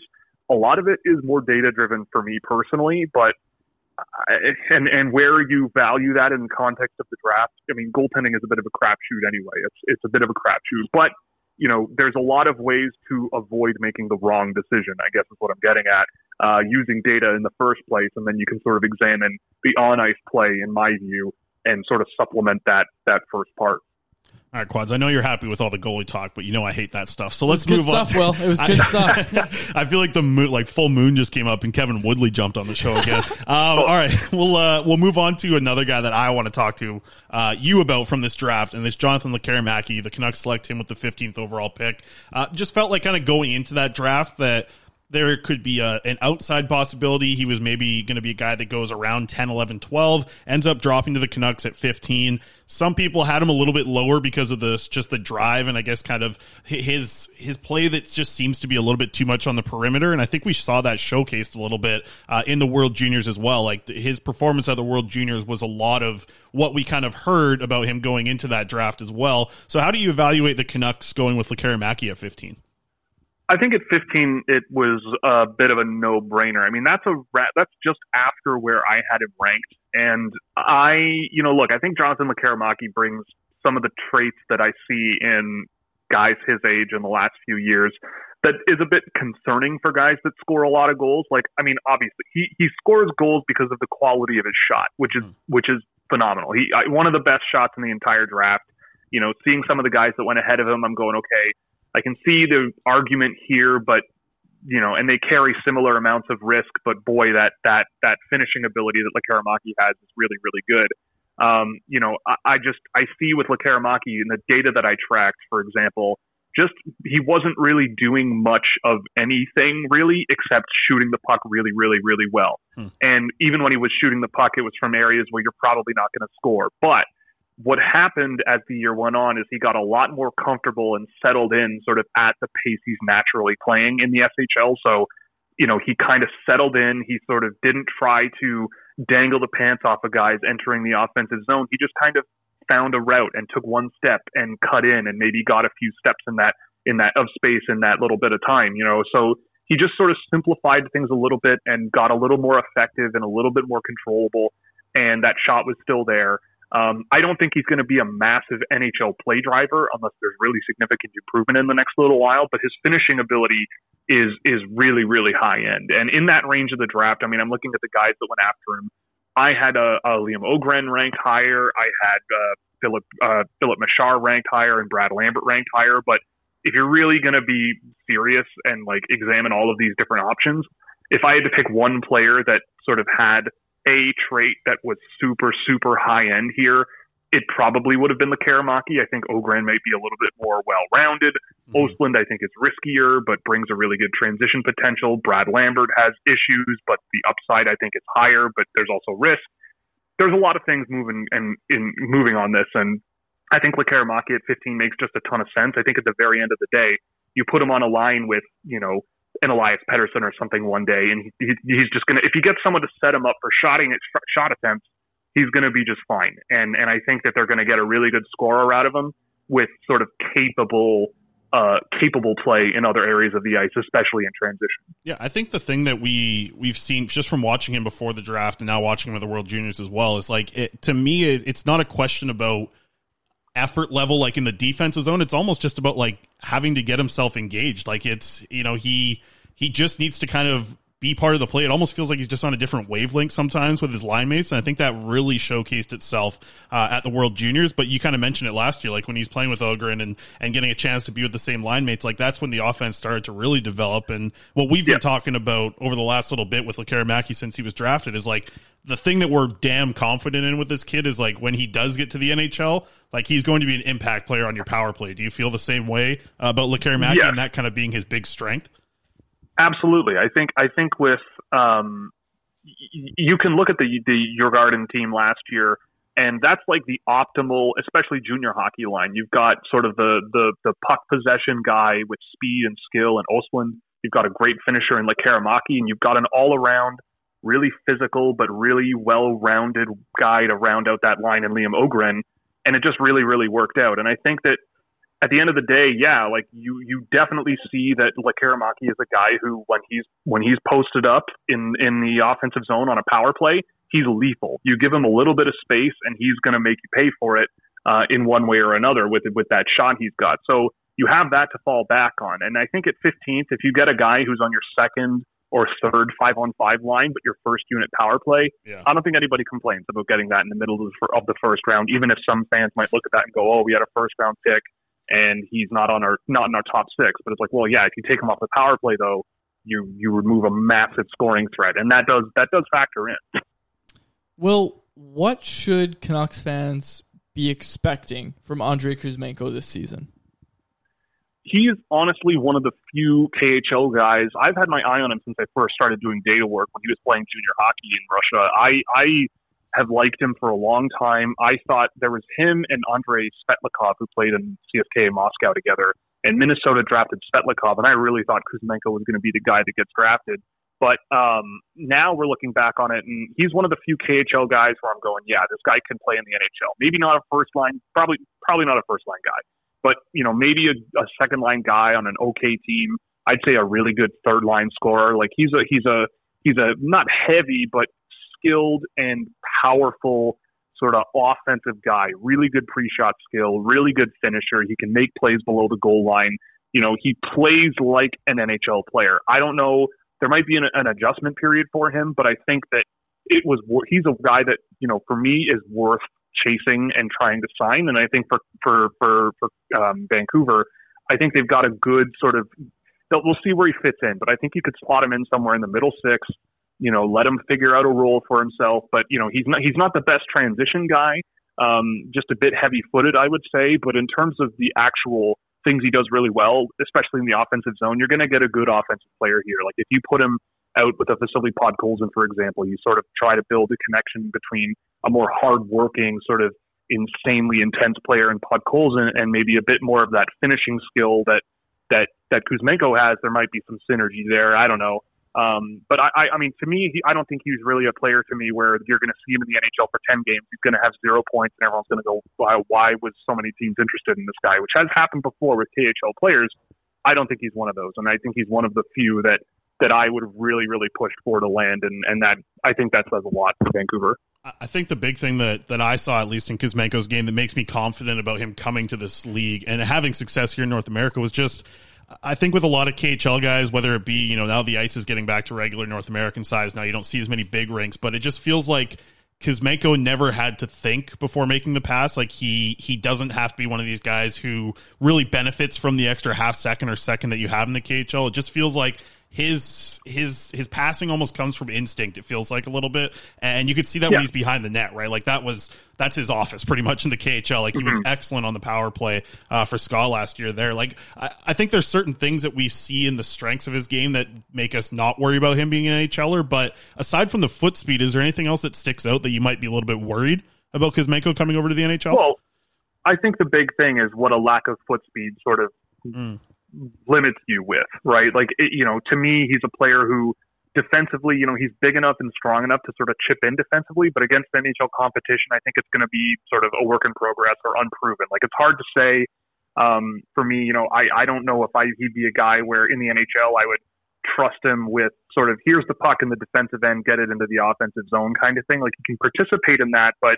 a lot of it is more data driven for me personally. But and and where you value that in the context of the draft, I mean, goaltending is a bit of a crapshoot anyway. It's it's a bit of a crapshoot, but you know, there's a lot of ways to avoid making the wrong decision. I guess is what I'm getting at. Uh, using data in the first place, and then you can sort of examine the on ice play, in my view, and sort of supplement that that first part. All right, Quads. I know you're happy with all the goalie talk, but you know I hate that stuff. So let's move on. stuff, Will. It was good I- stuff. I feel like the moon, like full moon just came up and Kevin Woodley jumped on the show again. um, all right, we'll uh, we'll move on to another guy that I want to talk to uh, you about from this draft, and it's Jonathan Lekkerimäki. The Canucks select him with the 15th overall pick. Uh, just felt like kind of going into that draft that there could be a, an outside possibility. He was maybe going to be a guy that goes around 10, 11, 12, ends up dropping to the Canucks at 15. Some people had him a little bit lower because of this, just the drive and I guess kind of his his play that just seems to be a little bit too much on the perimeter. And I think we saw that showcased a little bit uh, in the World Juniors as well. Like his performance at the World Juniors was a lot of what we kind of heard about him going into that draft as well. So how do you evaluate the Canucks going with Lekkerimäki at 15? I think at 15 it was a bit of a no-brainer. I mean, that's a ra- that's just after where I had him ranked, and I, you know, look, I think Jonathan Lekkerimäki brings some of the traits that I see in guys his age in the last few years that is a bit concerning for guys that score a lot of goals. Like, I mean, obviously he he scores goals because of the quality of his shot, which is hmm. which is phenomenal. He I, one of the best shots in the entire draft. You know, seeing some of the guys that went ahead of him, I'm going okay. I can see the argument here, but you know, and they carry similar amounts of risk. But boy, that that that finishing ability that Lekkerimäki has is really really good. Um, you know, I, I just I see with Lekkerimäki in the data that I tracked, for example, just he wasn't really doing much of anything really except shooting the puck really really really well. And even when he was shooting the puck, it was from areas where you're probably not going to score, but what happened as the year went on is he got a lot more comfortable and settled in sort of at the pace he's naturally playing in the SHL. So, you know, he kind of settled in. He sort of didn't try to dangle the pants off of guys entering the offensive zone. He just kind of found a route and took one step and cut in and maybe got a few steps in that in that of space in that little bit of time, you know. So he just sort of simplified things a little bit and got a little more effective and a little bit more controllable and that shot was still there. Um, I don't think he's going to be a massive NHL play driver unless there's really significant improvement in the next little while. But his finishing ability is is really really high end, and in that range of the draft. I mean, I'm looking at the guys that went after him. I had a, a Liam Öhgren ranked higher. I had uh, Filip uh, Filip Mešár ranked higher and Brad Lambert ranked higher. But if you're really going to be serious and like examine all of these different options, if I had to pick one player that sort of had a trait that was super, super high end here, it probably would have been Lekkerimäki. I think Öhgren might be a little bit more well rounded. Mm-hmm. Östlund, I think, is riskier, but brings a really good transition potential. Brad Lambert has issues, but the upside, I think, is higher, but there's also risk. There's a lot of things moving and in moving on this, and I think Lekkerimäki at 15 makes just a ton of sense. I think at the very end of the day, you put him on a line with, you know, an Elias Pettersson or something one day, and he, he's just gonna if you get someone to set him up for shotting at shot attempts, he's gonna be just fine. And and I think that they're gonna get a really good scorer out of him with sort of capable uh, capable play in other areas of the ice, especially in transition. Yeah, I think the thing that we we've seen just from watching him before the draft and now watching him at the World Juniors as well is like it, to me it, it's not a question about effort level like in the defensive zone it's almost just about like having to get himself engaged. Like it's you know he he just needs to kind of be part of the play. It almost feels like he's just on a different wavelength sometimes with his line mates, and I think that really showcased itself uh, at the World Juniors. But you kind of mentioned it last year, like when he's playing with Öhgren and and getting a chance to be with the same line mates, like that's when the offense started to really develop. And what we've been talking about over the last little bit with Lekkerimäki since he was drafted is like the thing that we're damn confident in with this kid is like when he does get to the NHL, like he's going to be an impact player on your power play. Do you feel the same way uh, about Lekkerimäki Yes. and that kind of being his big strength? Absolutely. I think I think with um, y- you can look at the the Djurgården team last year And that's like the optimal, especially junior hockey line. You've got sort of the the, the puck possession guy with speed and skill and Östlund. You've got a great finisher in Lekkerimäki, and you've got an all around, really physical but really well rounded guy to round out that line in Liam Öhgren. And it just really, really worked out. And I think that at the end of the day, yeah, like you you definitely see that Lekkerimäki is a guy who when he's when he's posted up in in the offensive zone on a power play, he's lethal. You give him a little bit of space, and he's going to make you pay for it uh, in one way or another with with that shot he's got. So you have that to fall back on. And I think at 15th, if you get a guy who's on your second or third five on five line, but your first unit power play, Yeah. I don't think anybody complains about getting that in the middle of the, fir- of the first round. Even if some fans might look at that and go, "Oh, we had a first round pick." And he's not on our not in our top six, but it's like, well, yeah. If you take him off the power play, though, you you remove a massive scoring threat, and that does that does factor in. Well, what should Canucks fans be expecting from Andrei Kuzmenko this season? he's honestly one of the few KHL guys. I've had my eye on him since I first started doing data work when he was playing junior hockey in Russia. I I have liked him for a long time. I thought there was him and Andrei Svetlakov who played in CSKA Moscow together, and Minnesota drafted Svetlakov, and I really thought Kuzmenko was going to be the guy that gets drafted. But um, now we're looking back on it, and he's one of the few KHL guys where I'm going, yeah, this guy can play in the NHL. Maybe not a first line, probably probably not a first line guy, but you know maybe a, a second line guy on an okay team. I'd say a really good third line scorer. Like he's a he's a he's a not heavy but skilled and powerful sort of offensive guy. Really good pre-shot skill, really good finisher. He can make plays below the goal line. You know, he plays like an NHL player. I don't know. There might be an, an adjustment period for him, but I think that it was. He's a guy that you know, for me, is worth chasing and trying to sign. And I think for for for for um, Vancouver, I think they've got a good sort of. We'll see where he fits in, but I think you could slot him in somewhere in the middle six. You know, let him figure out a role for himself. But you know, he's not he's not the best transition guy. Um, just a bit heavy footed, I would say. But in terms of the actual things he does really well, especially in the offensive zone, you're going to get a good offensive player here. Like if you put him out with a Vasily Podkolzin, for example, you sort of try to build a connection between a more hardworking, sort of insanely intense player in Podkolzin and maybe a bit more of that finishing skill that that that Kuzmenko has. There might be some synergy there. I don't know. Um, but I, I, mean, to me, he, I don't think he's really a player to me where you're going to see him in the NHL for 10 games. He's going to have zero points and everyone's going to go, why, why was so many teams interested in this guy, which has happened before with KHL players. I don't think he's one of those. And I think he's one of the few that, that I would have really, really pushed for to land. And, and that, I think that says a lot for Vancouver. I think the big thing that, that I saw, at least in Kuzmenko's game, that makes me confident about him coming to this league and having success here in North America was just, I think with a lot of KHL guys, whether it be, you know, now the ice is getting back to regular North American size. Now you don't see as many big rinks, but it just feels like Kuzmenko never had to think before making the pass. Like he he doesn't have to be one of these guys who really benefits from the extra half second or second that you have in the KHL. It just feels like his his his passing almost comes from instinct. It feels like a little bit, and you could see that Yeah. when he's behind the net, right? Like that was that's his office pretty much in the KHL. Like he was Mhm. excellent on the power play uh, for SKA last year. There, like I, I think there's certain things that we see in the strengths of his game that make us not worry about him being an NHLer. But aside from the foot speed, is there anything else that sticks out that you might be a little bit worried about Kuzmenko coming over to the NHL? Well, I think the big thing is what a lack of foot speed sort of limits you with, right? Like, it, you know, to me, he's a player who defensively, you know, he's big enough and strong enough to sort of chip in defensively, but against NHL competition, I think it's going to be sort of a work in progress or unproven. Like, it's hard to say. Um, for me, you know, I, I don't know if I, he'd be a guy where in the NHL I would trust him with sort of here's the puck in the defensive end, get it into the offensive zone kind of thing. Like he can participate in that, but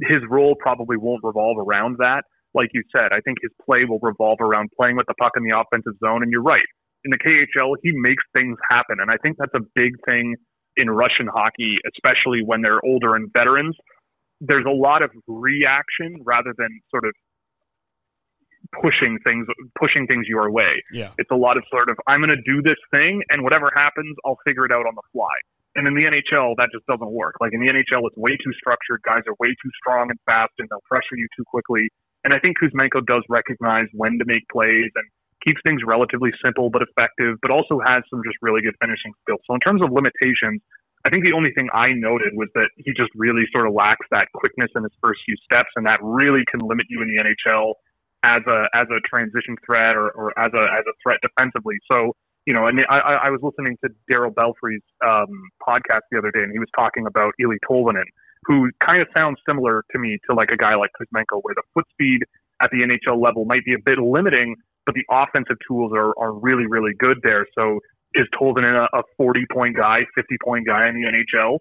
his role probably won't revolve around that. Like you said, I think his play will revolve around playing with the puck in the offensive zone. And you're right. In the KHL, he makes things happen. And I think that's a big thing in Russian hockey, especially when they're older and veterans. There's a lot of reaction rather than sort of pushing things pushing things your way. Yeah. It's a lot of sort of I'm going to do this thing and whatever happens, I'll figure it out on the fly. And in the NHL, that just doesn't work. Like in the NHL, it's way too structured. Guys are way too strong and fast, and they'll pressure you too quickly. And I think Kuzmenko does recognize when to make plays and keeps things relatively simple but effective, but also has some just really good finishing skills. So in terms of limitations, I think the only thing I noted was that he just really sort of lacks that quickness in his first few steps, and that really can limit you in the NHL as a as a transition threat or, or as a as a threat defensively. So you know, and I, I was listening to Darryl Belfry's um, podcast the other day, and he was talking about Eeli Tolvanen, who kind of sounds similar to me to like a guy like Kuzmenko, where the foot speed at the NHL level might be a bit limiting, but the offensive tools are are really really good there. So is Tolvanen a, a 40 point guy, 50 point guy in the NHL?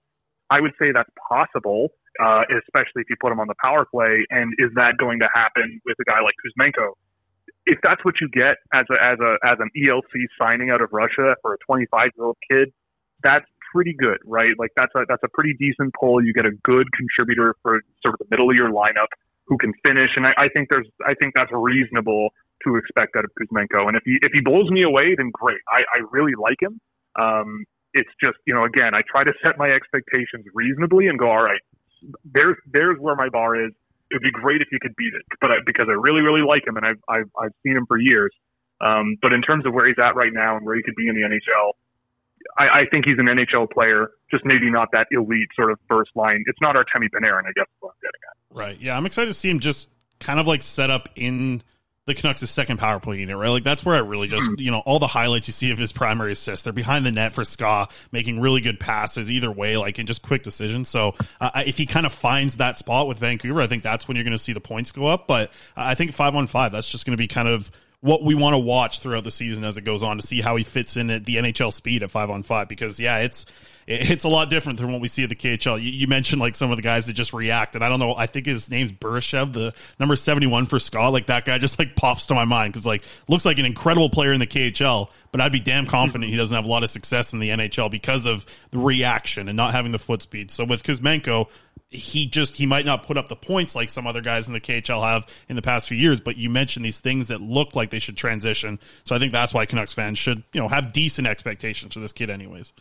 I would say that's possible, uh, especially if you put him on the power play. And is that going to happen with a guy like Kuzmenko? If that's what you get as a as a as an ELC signing out of Russia for a 25 year old kid, that's pretty good, right? Like that's a that's a pretty decent pull. You get a good contributor for sort of the middle of your lineup who can finish, and I, I think there's I think that's reasonable to expect out of Kuzmenko. And if he if he blows me away, then great. I, I really like him. Um, it's just you know again I try to set my expectations reasonably and go all right. There's there's where my bar is. It would be great if you could beat it, but I, because I really really like him and I've I've, I've seen him for years. Um, but in terms of where he's at right now and where he could be in the NHL, I, I think he's an NHL player, just maybe not that elite sort of first line. It's not Artemi Panarin, I guess. Is what I'm getting at. Right. Yeah, I'm excited to see him just kind of like set up in the Canucks' second power play unit, right? Like that's where I really just, you know, all the highlights you see of his primary assists, they're behind the net for SKA, making really good passes either way, like in just quick decisions. So uh, if he kind of finds that spot with Vancouver, I think that's when you're going to see the points go up. But I think five on five, that's just going to be kind of what we want to watch throughout the season as it goes on to see how he fits in at the NHL speed at five on five. Because yeah, it's it's a lot different than what we see at the KHL. You, you, mentioned like some of the guys that just react, and I don't know. I think his name's Burashev, the number seventy one for SKA. Like that guy just like pops to my mind because like looks like an incredible player in the KHL, but I'd be damn confident he doesn't have a lot of success in the NHL because of the reaction and not having the foot speed. So with Kuzmenko, he just he might not put up the points like some other guys in the KHL have in the past few years, but you mentioned these things that look like they should transition. So I think that's why Canucks fans should, you know, have decent expectations for this kid anyways.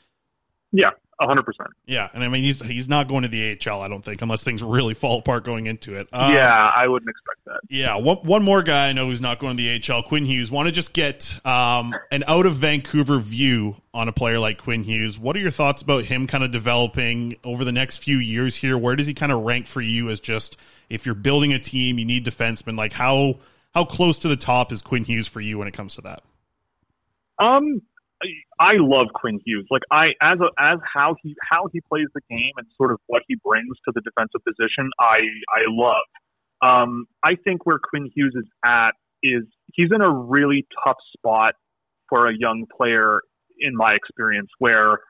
Yeah, hundred percent. Yeah, and I mean he's he's not going to the AHL, I don't think, unless things really fall apart going into it. Um, yeah, I wouldn't expect that. Yeah, one one more guy I know who's not going to the AHL, Quinn Hughes. Want to just get um, an out of Vancouver view on a player like Quinn Hughes. What are your thoughts about him kind of developing over the next few years here? Where does he kind of rank for you as just if you're building a team, you need defensemen? Like how how close to the top is Quinn Hughes for you when it comes to that? Um, I love Quinn Hughes. Like I as a, as how he how he plays the game and sort of what he brings to the defensive position. I I love. Um, I think where Quinn Hughes is at is he's in a really tough spot for a young player, in my experience, where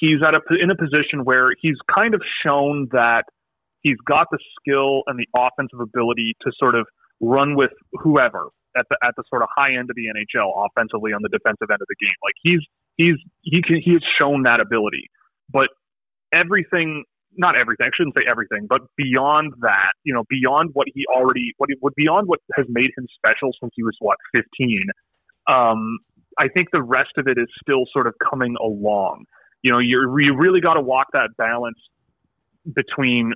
he's at a in a position where he's kind of shown that he's got the skill and the offensive ability to sort of run with whoever at the at the sort of high end of the NHL offensively on the defensive end of the game. Like he's he's he can he has shown that ability, but everything not everything I shouldn't say everything, but beyond that, you know, beyond what he already what what beyond what has made him special since he was what fifteen. Um, I think the rest of it is still sort of coming along. You know, you're you really got to walk that balance between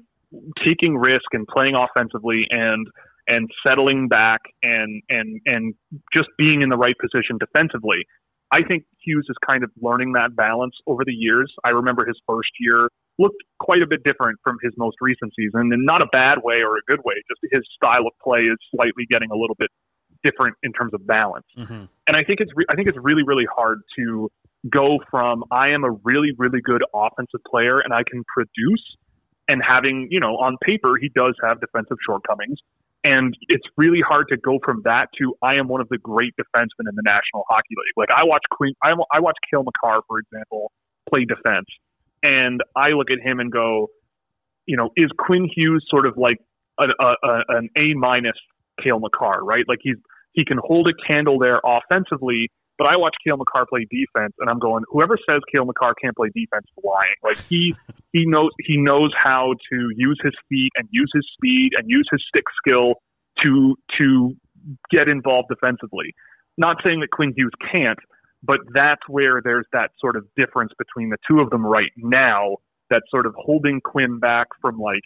taking risk and playing offensively and and settling back and and and just being in the right position defensively. I think Hughes is kind of learning that balance over the years. I remember his first year looked quite a bit different from his most recent season, and not a bad way or a good way. Just his style of play is slightly getting a little bit different in terms of balance. Mm-hmm. And I think it's re- I think it's really really hard to go from I am a really really good offensive player and I can produce and having you know on paper he does have defensive shortcomings and it's really hard to go from that to I am one of the great defensemen in the National Hockey League. Like I watch Queen, I, I watch Cale Makar, for example, play defense, and I look at him and go, you know, is Quinn Hughes sort of like a, a, a, an A minus Cale Makar, right? Like he's he can hold a candle there offensively, but I watch Cale Makar play defense, and I'm going, whoever says Cale Makar can't play defense is lying. Like he he knows he knows how to use his feet and use his speed and use his stick skill to to get involved defensively. Not saying that Quinn Hughes can't, but that's where there's that sort of difference between the two of them right now. That's sort of holding Quinn back from like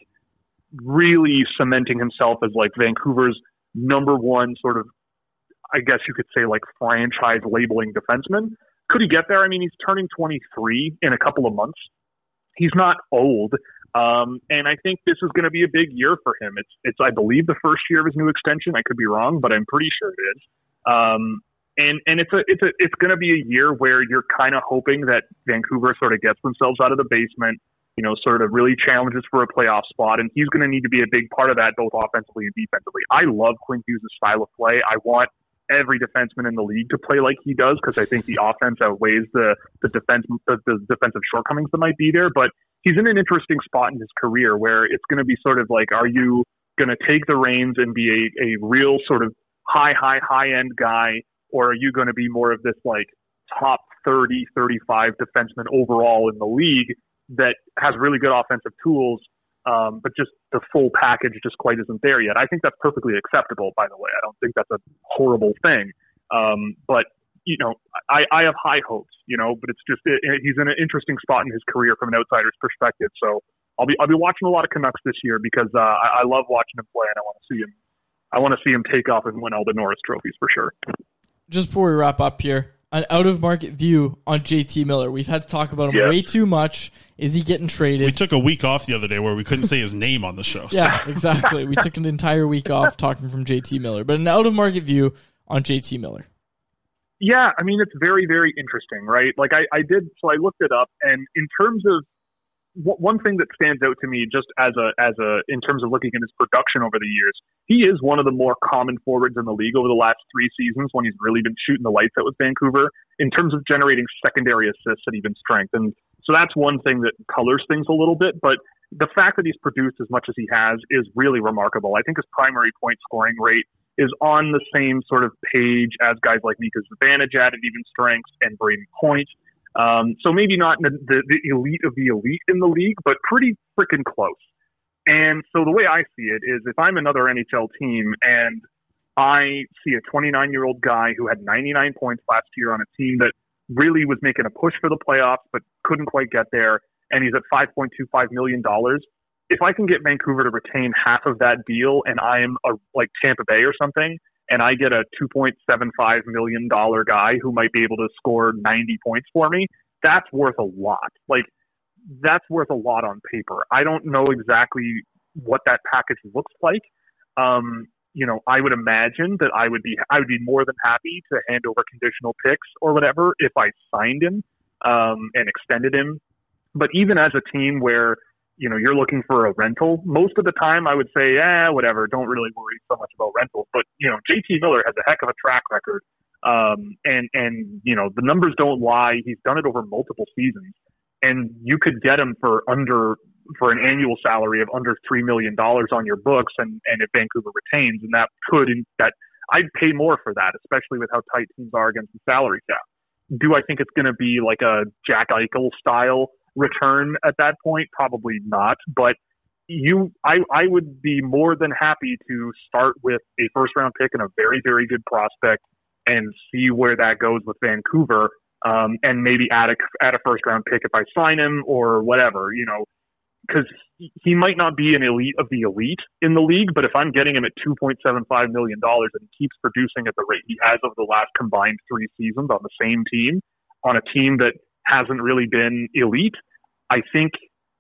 really cementing himself as like Vancouver's number one sort of I guess you could say like franchise labeling defenseman. Could he get there? I mean, he's turning 23 in a couple of months. he's not old. Um, and I think this is going to be a big year for him. It's, it's, I believe, the first year of his new extension. I could be wrong, but I'm pretty sure it is. Um, and and it's a it's a it's going to be a year where you're kind of hoping that Vancouver sort of gets themselves out of the basement, you know, sort of really challenges for a playoff spot, and he's going to need to be a big part of that both offensively and defensively. I love Quinn Hughes' style of play. I want every defenseman in the league to play like he does because I think the offense outweighs the the defense the, the defensive shortcomings that might be there. But he's in an interesting spot in his career where it's going to be sort of like, are you going to take the reins and be a, a real sort of high, high, high end guy, or are you going to be more of this like top 30, 35 defenseman overall in the league that has really good offensive tools, um, but just the full package just quite isn't there yet. I think that's perfectly acceptable, by the way. I don't think that's a horrible thing. Um, but you know, I, I have high hopes, you know, but it's just it, he's in an interesting spot in his career from an outsider's perspective. So I'll be I'll be watching a lot of Canucks this year because uh, I, I love watching him play and I want to see him. I want to see him take off and win all the Norris trophies for sure. Just before we wrap up here, an out of market view on JT Miller. We've had to talk about him Yes. way too much. Is he getting traded? We took a week off the other day where we couldn't say his name on the show. so- Yeah, exactly. We took an entire week off talking from JT Miller, but an out of market view on JT Miller. Yeah, I mean it's very very interesting, right? Like I, I did, so I looked it up, and in terms of w- one thing that stands out to me, just as a as a in terms of looking at his production over the years, he is one of the more common forwards in the league over the last three seasons when he's really been shooting the lights out with Vancouver in terms of generating secondary assists and even strength, and so that's one thing that colors things a little bit, but. The fact that he's produced as much as he has is really remarkable. I think his primary point scoring rate is on the same sort of page as guys like Mika Zibanejad at even strengths and Brayden Point. Um, so maybe not the, the, elite of the elite in the league, but pretty freaking close. And so the way I see it is if I'm another NHL team and I see a 29 year old guy who had 99 points last year on a team that really was making a push for the playoffs but couldn't quite get there, and he's at 5.25 million dollars. If I can get Vancouver to retain half of that deal, and I'm a like Tampa Bay or something, and I get a 2.75 million dollar guy who might be able to score 90 points for me, that's worth a lot. Like that's worth a lot on paper. I don't know exactly what that package looks like. Um, you know, I would imagine that I would be I would be more than happy to hand over conditional picks or whatever if I signed him um, and extended him. But even as a team where you know you're looking for a rental, most of the time I would say, eh, whatever. Don't really worry so much about rentals. But you know, JT Miller has a heck of a track record, um, and and you know the numbers don't lie. He's done it over multiple seasons, and you could get him for under for an annual salary of under three million dollars on your books, and and if Vancouver retains, and that could that I'd pay more for that, especially with how tight teams are against the salary cap. Do I think it's going to be like a Jack Eichel style return at that point? Probably not, but you I I would be more than happy to start with a first round pick and a very very good prospect and see where that goes with Vancouver um, and maybe add a add a first round pick if I sign him or whatever you know because he might not be an elite of the elite in the league, but if I'm getting him at two point seven five million dollars and he keeps producing at the rate he has over the last combined three seasons on the same team, on a team that hasn't really been elite, I think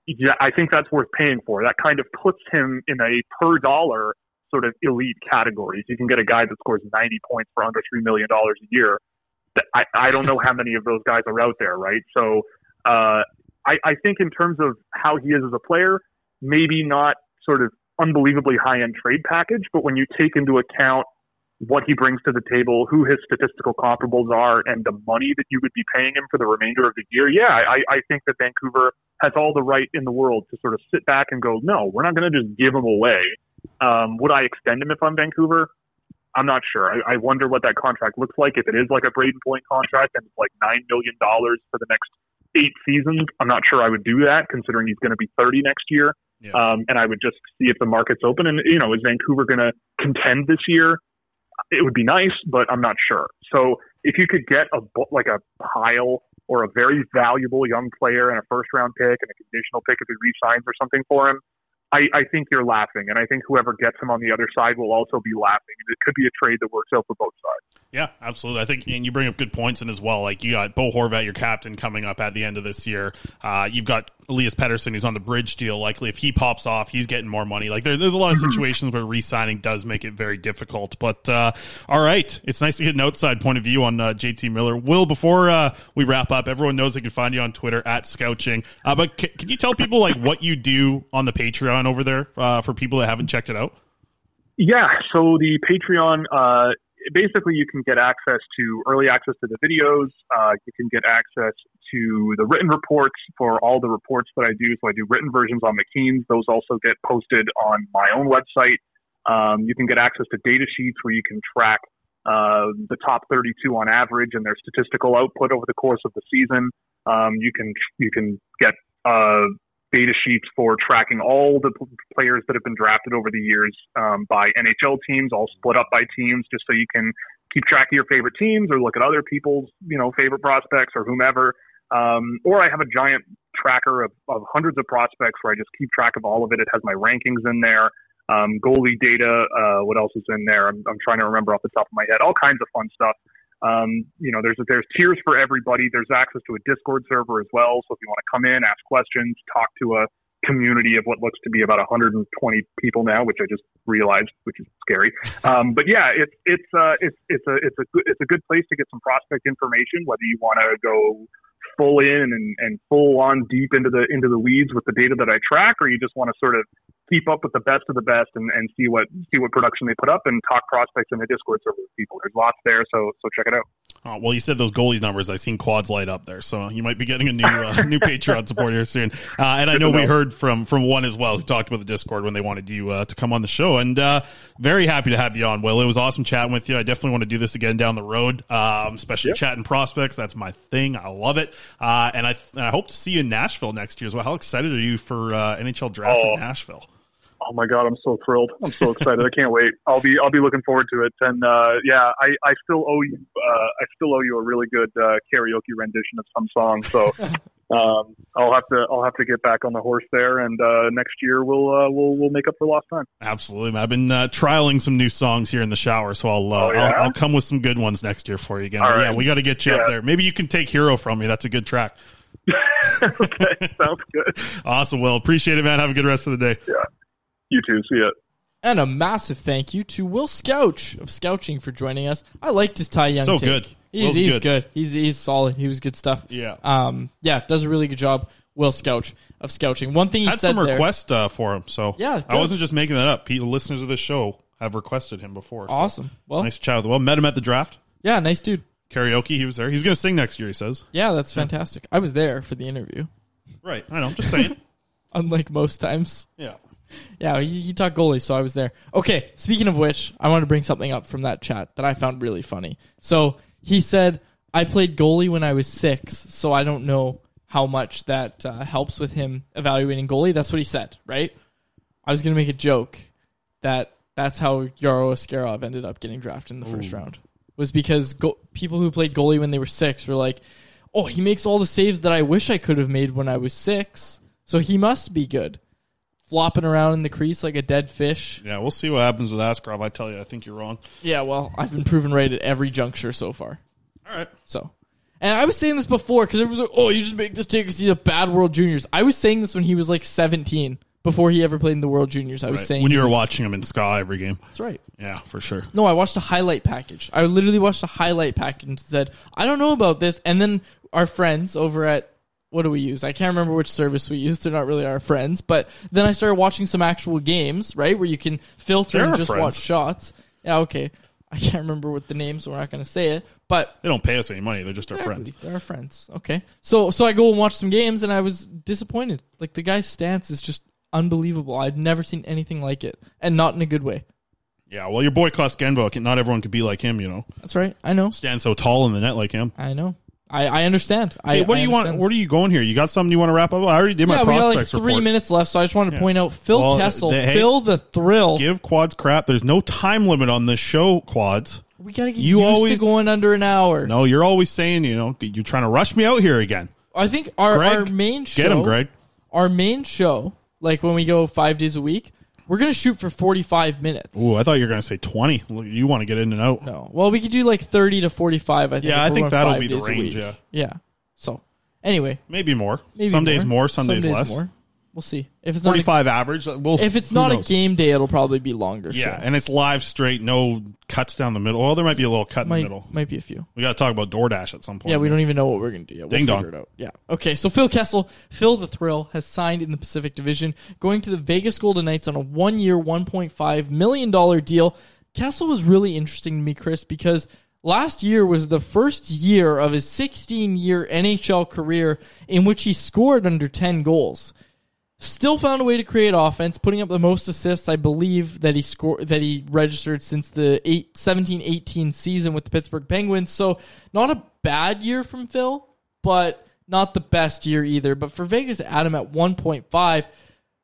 yeah, I think that's worth paying for. That kind of puts him in a per dollar sort of elite category. If you can get a guy that scores 90 points for under $3 million a year, I, I don't know how many of those guys are out there, right? So uh, I, I think in terms of how he is as a player, maybe not sort of unbelievably high end trade package, but when you take into account what he brings to the table, who his statistical comparables are, and the money that you would be paying him for the remainder of the year, yeah, I, I think that Vancouver has all the right in the world to sort of sit back and go, no, we're not going to just give him away. Um, would I extend him if I'm Vancouver? I'm not sure. I, I wonder what that contract looks like. If it is like a Brayden Point contract and it's like nine million dollars for the next eight seasons, I'm not sure I would do that, considering he's going to be 30 next year. Um, and I would just see if the market's open. And you know, is Vancouver going to contend this year? It would be nice, but I'm not sure. So if you could get a like a pile or a very valuable young player and a first round pick and a conditional pick if he resigns or something for him, I, I think you're laughing, and I think whoever gets him on the other side will also be laughing. It could be a trade that works out for both sides. Yeah, absolutely. I think, and you bring up good points in as well. Like you got Bo Horvat, your captain, coming up at the end of this year. Uh, you've got Elias Pettersson, who's on the bridge deal. Likely, if he pops off, he's getting more money. Like there, there's a lot of situations where re-signing does make it very difficult. But uh, all right, it's nice to get an outside point of view on uh, JT Miller. Will, before uh, we wrap up, everyone knows they can find you on Twitter at Scouching. Uh, but c- can you tell people like what you do on the Patreon over there uh, for people that haven't checked it out? Yeah, so the Patreon, uh, basically you can get access to early access to the videos. Uh, you can get access to the written reports for all the reports that I do. So I do written versions on McKeen's. Those also get posted on my own website. Um, you can get access to data sheets where you can track uh, the top 32 on average and their statistical output over the course of the season. Um, you can you can get uh, data sheets for tracking all the players that have been drafted over the years um, by NHL teams, all split up by teams, just so you can keep track of your favorite teams or look at other people's you know favorite prospects or whomever. Um, or I have a giant tracker of, of hundreds of prospects where I just keep track of all of it. It has my rankings in there, um, goalie data. Uh, what else is in there? I'm, I'm trying to remember off the top of my head. All kinds of fun stuff. Um, you know, there's there's tiers for everybody. There's access to a Discord server as well. So if you want to come in, ask questions, talk to a community of what looks to be about 120 people now, which I just realized, which is scary. Um, but yeah, it's it's uh, it's it's a it's a good it's a good place to get some prospect information. Whether you want to go full in and, and full on deep into the into the weeds with the data that I track, or you just want to sort of keep up with the best of the best and, and see what see what production they put up and talk prospects in the Discord server with people. There's lots there, so so check it out. Oh, well, you said those goalie numbers. I seen quads light up there, so you might be getting a new uh, new Patreon support here soon. Uh, and I know we heard from from one as well who talked about the Discord when they wanted you uh, to come on the show. And uh, very happy to have you on, Will. It was awesome chatting with you. I definitely want to do this again down the road, um, especially chatting prospects. That's my thing. I love it. Uh, and I and I hope to see you in Nashville next year as well. How excited are you for uh, NHL draft Oh. in Nashville? Oh my god, I'm so thrilled! I'm so excited. I can't wait. I'll be I'll be looking forward to it. And uh, yeah, I, I still owe you uh, I still owe you a really good uh, karaoke rendition of some song. So um, I'll have to I'll have to get back on the horse there. And uh, next year we'll uh, we'll we'll make up for lost time. Absolutely. I've been uh, trialing some new songs here in the shower, so I'll, uh, Oh, yeah? I'll I'll come with some good ones next year for you again. Right. Yeah, we got to get you up there. Maybe you can take Hero from me. That's a good track. okay, sounds good. Awesome. Well, appreciate it, man. Have a good rest of the day. Yeah. You too. See ya. And a massive thank you to Will Scouch of Scouching for joining us. I liked his Ty Young So take. good. He's, Will's he's good. good. He's he's solid. He was good stuff. Yeah. Um. Yeah. Does a really good job. Will Scouch of Scouching. One thing he Had said some there. requests uh, for him, so Yeah, I wasn't just making that up. People, listeners of this show have requested him before. so Awesome. Well- nice to chat with him. Well, met him at the draft. Yeah. Nice dude. Karaoke, he was there. He's going to sing next year. He says. Yeah. That's fantastic. I was there for the interview. Right. I know. I'm just saying. Unlike most times. yeah. Yeah, you, he talked goalie, so I was there. Okay, speaking of which, I want to bring something up from that chat that I found really funny. So he said, I played goalie when I was six, so I don't know how much that uh, helps with him evaluating goalie. That's what he said, right? I was going to make a joke that that's how Yaro Askarov ended up getting drafted in the first round, was because go- people who played goalie when they were six were like, oh, he makes all the saves that I wish I could have made when I was six, so he must be good flopping around in the crease like a dead fish. Yeah, we'll see what happens with Askarov. I tell you, I think you're wrong. Yeah, well, I've been proven right at every juncture so far. All right. So, and I was saying this before because everyone's like, "Oh, you just make this take because he's a bad World Juniors." I was saying this when he was like 17, before he ever played in the World Juniors. I was Right. saying when you were was- watching him in SKA every game. That's right. Yeah, for sure. No, I watched a highlight package. I literally watched a highlight package and said, "I don't know about this." And then our friends over at what do we use? I can't remember which service we use. They're not really our friends. But then I started watching some actual games, right, where you can filter They're and just friends. watch shots. Yeah, okay. I can't remember what the name, so we're not going to say it. But They don't pay us any money. They're just our friends. They're our friends. Okay. So so I go and watch some games and I was disappointed. Like the guy's stance is just unbelievable. I've never seen anything like it. And not in a good way. Yeah, well, your boy Kostenbo, not everyone could be like him, you know. That's right. I know. Stand so tall in the net like him. I know. I, I understand. I Hey, what do I you want? understand Where are you going here? You got something you want to wrap up? I already did my yeah, we got like prospects three report. minutes left, so I just wanted to point out Phil Well, Kessel, they- hey, Phil the Thrill. Give quads crap. There's no time limit on this show, quads. we gotta get you used always to going under an hour. No, you're always saying, you know, you're trying to rush me out here again. I think our, Greg, our main show get him, Greg. Our main show, like when we go five days a week, We're gonna shoot for 45 minutes. Ooh, I thought you were going to say 20. You want to get in and out. No. Well, we could do like 30 to 45. I think. Yeah, I think that'll be the range, yeah. Yeah. So, anyway, Maybe more. maybe some days more, some, days, less. more. We'll see. If it's not a- 45 average. Well, if it's who not a knows? game day, it'll probably be longer. Yeah, show. and it's live straight, no cuts down the middle. Well, there might be a little cut in the middle. might be a few. We got to talk about DoorDash at some point. Yeah, we don't even know what we're going to do yet. We'll Ding figure dong. it out. Yeah. Okay, so Phil Kessel, Phil the Thrill, has signed in the Pacific Division, going to the Vegas Golden Knights on a one year, $1.5 million deal. Kessel was really interesting to me, Chris, because last year was the first year of his 16 year NHL career in which he scored under 10 goals. Still found a way to create offense, putting up the most assists I believe that he scored that he registered since the 8 17-18 season with the Pittsburgh Penguins. So, not a bad year from Phil, but not the best year either. But for Vegas Adam at 1.5,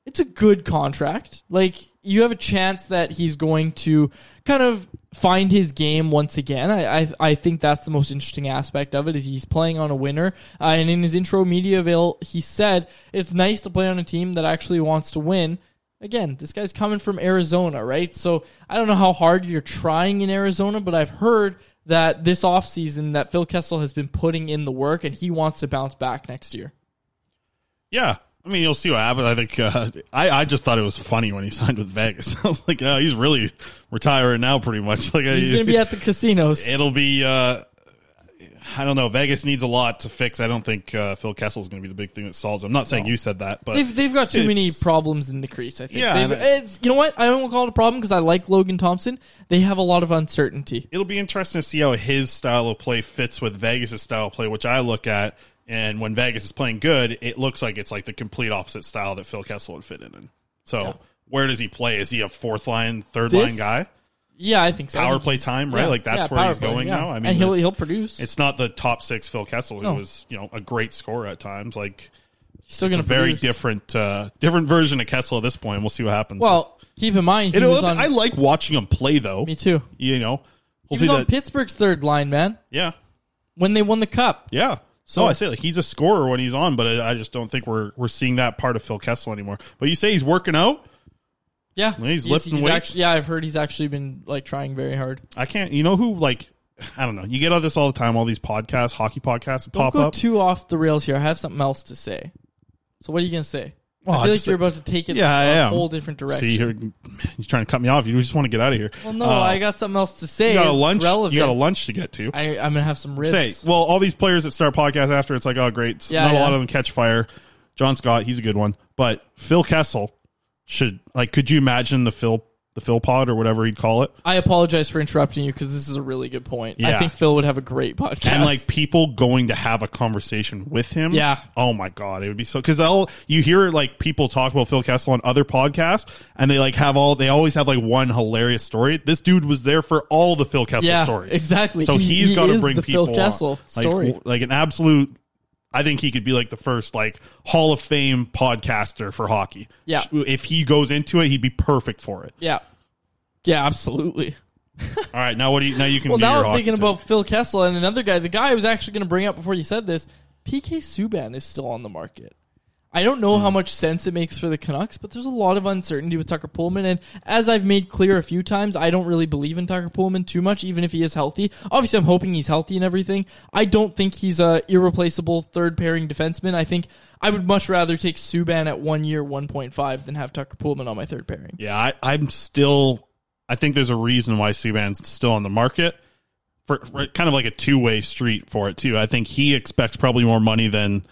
it's a good contract. Like you have a chance that he's going to kind of find his game once again. I I, I think that's the most interesting aspect of it is he's playing on a winner. Uh, and in his intro media avail, he said it's nice to play on a team that actually wants to win. Again, this guy's coming from Arizona, right? So I don't know how hard you're trying in Arizona, but I've heard that this offseason that Phil Kessel has been putting in the work and he wants to bounce back next year. Yeah. I mean, you'll see what happens. I think uh, I, I just thought it was funny when he signed with Vegas. I was like, oh, he's really retiring now, pretty much. Like He's going to be at the casinos. It'll be. Uh, I don't know. Vegas needs a lot to fix. I don't think uh, Phil Kessel is going to be the big thing that solves. I'm not saying you said that, but they've they've got too many problems in the crease. I think. Yeah, you know what? I don't call it a problem because I like Logan Thompson. They have a lot of uncertainty. It'll be interesting to see how his style of play fits with Vegas' style of play, which I look at. And when Vegas is playing good, it looks like it's like the complete opposite style that Phil Kessel would fit in. in. So where does he play? Is he a fourth line, third line guy? Yeah, I think so. Power think play time, right? yeah, like that's yeah, where he's play, going yeah. now. I mean, and he'll he'll produce. It's not the top six Phil Kessel, who No. was you know a great scorer at times. Like still it's gonna a very different uh, different version of Kessel at this point. We'll see what happens. Well, keep in mind he was on. I like watching him play though. Me too. You know, he was on that- Pittsburgh's third line, man. Yeah. When they won the cup. Yeah. So- So I say like he's a scorer when he's on, but I, I just don't think we're we're seeing that part of Phil Kessel anymore. But you say he's working out. Yeah, he's, lifting he's weights. Actually, yeah, I've heard he's actually been like trying very hard. I can't. You know who like I don't know. You get all this all the time. All these podcasts, hockey podcasts, Don't pop go up. too off the rails here. I have something else to say. So what are you gonna say? Well, I feel like you're about to take it yeah, I a am. whole different direction. See, you're, you're trying to cut me off. You just want to get out of here. well, no, Uh, I got something else to say. You got a It's lunch. relevant. You got a lunch to get to. I, I'm gonna have some ribs. Say, well, all these players that start podcasts after, it's like, oh, great. Yeah, Not a yeah. lot of them catch fire. John Scott, he's a good one. But Phil Kessel should, like, could you imagine the Phil, the Phil pod or whatever he'd call it? I apologize for interrupting you because this is a really good point. I think Phil would have a great podcast. And like people going to have a conversation with him. Yeah. Oh my god, it would be so because all you hear like people talk about Phil Kessel on other podcasts, and they like have all they always have like one hilarious story. This dude was there for all the Phil Kessel Yeah, stories. exactly. So He- he's he got to bring Phil people on. Kessel like, story. w- like an absolute. I think he could be like the first like Hall of Fame podcaster for hockey. Yeah. If he goes into it, he'd be perfect for it. yeah, yeah, absolutely. All right, now what do you now you can Well, now I'm thinking about Phil Kessel and another guy. The guy I was actually going to bring up before you said this, PK Subban is still on the market. I don't know Hmm. how much sense it makes for the Canucks, but there's a lot of uncertainty with Tucker Poolman. And as I've made clear a few times, I don't really believe in Tucker Poolman too much, even if he is healthy. Obviously, I'm hoping he's healthy and everything. I don't think he's a irreplaceable third pairing defenseman. I think I would much rather take Subban at one year, 1.5 than have Tucker Poolman on my third pairing. Yeah, I, I'm still. I think there's a reason why Subban's still on the market for, for kind of like a two way street for it too. I think he expects probably more money than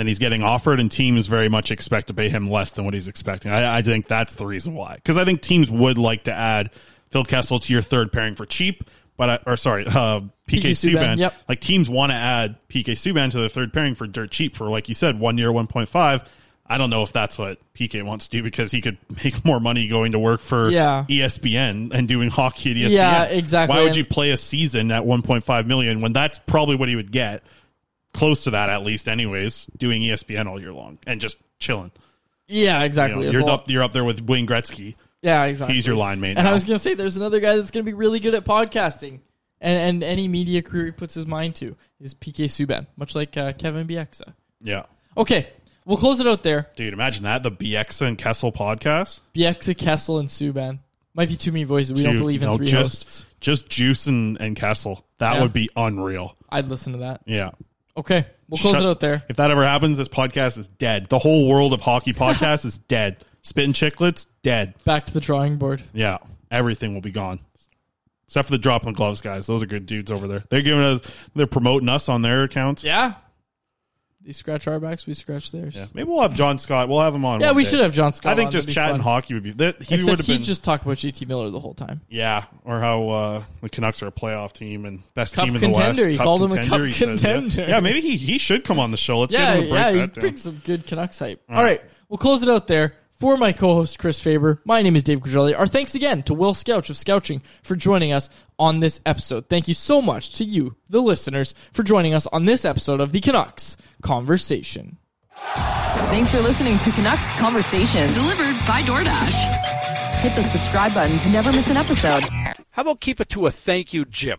than he's getting offered, and teams very much expect to pay him less than what he's expecting. I, I think that's the reason why. Because I think teams would like to add Phil Kessel to your third pairing for cheap, but I, or sorry, uh, PK, PK Subban, Subban. yep. Like teams want to add PK Subban to their third pairing for dirt cheap for like you said, one year, one point five. I don't know if that's what PK wants to do because he could make more money going to work for Yeah. ESPN and doing hockey at ESPN. Yeah, exactly. Why would you play a season at 1.5 million when that's probably what he would get? Close to that at least, anyways. Doing ESPN all year long and just chilling. Yeah, You exactly. know, you're a up. You're up there with Wayne Gretzky. Yeah, exactly. He's your line mate. And now. I was gonna say, there's another guy that's gonna be really good at podcasting, and and any media career he puts his mind to is PK Subban, much like uh, Kevin Bieksa. yeah. Okay, We'll close it out there. Dude, imagine that the Bieksa and Kessel podcast. Bieksa, Kessel, and Subban. Might be too many voices. We don't believe in no, three just, hosts. Just Juice and, and Kessel. That Yeah. would be unreal. I'd listen to that. Yeah. Okay, we'll close Shut- it out there. If that ever happens, this podcast is dead. The whole world of hockey podcast is dead. Spitting Chiclets, dead. Back to the drawing board. Yeah, everything will be gone. Except for the drop on gloves guys. Those are good dudes over there. They're giving us, they're promoting us on their accounts. Yeah. They scratch our backs, we scratch theirs. Yeah. Maybe we'll have John Scott. We'll have him on. Yeah, one we day. should have John Scott I think on. just That'd be chatting fun. hockey would be. That, he Except have he'd been. just talk about JT Miller the whole time. yeah, or how uh, the Canucks are a playoff team and best Cup team in the contender. West. He called him a cup he says, yeah. contender. Yeah. maybe he, he should come on the show. Let's yeah, get him to break yeah, he that down. brings some good Canucks hype. All right, we'll close it out there. For my co-host Chris Faber, my name is Dave Quadrelli. Our thanks again to Will Scouch of Scouching for joining us on this episode. Thank you so much to you, the listeners, for joining us on this episode of the Canucks Conversation. Thanks for listening to Canucks Conversation, delivered by DoorDash. Hit the subscribe button to never miss an episode. How about keep it to a thank you, Jim?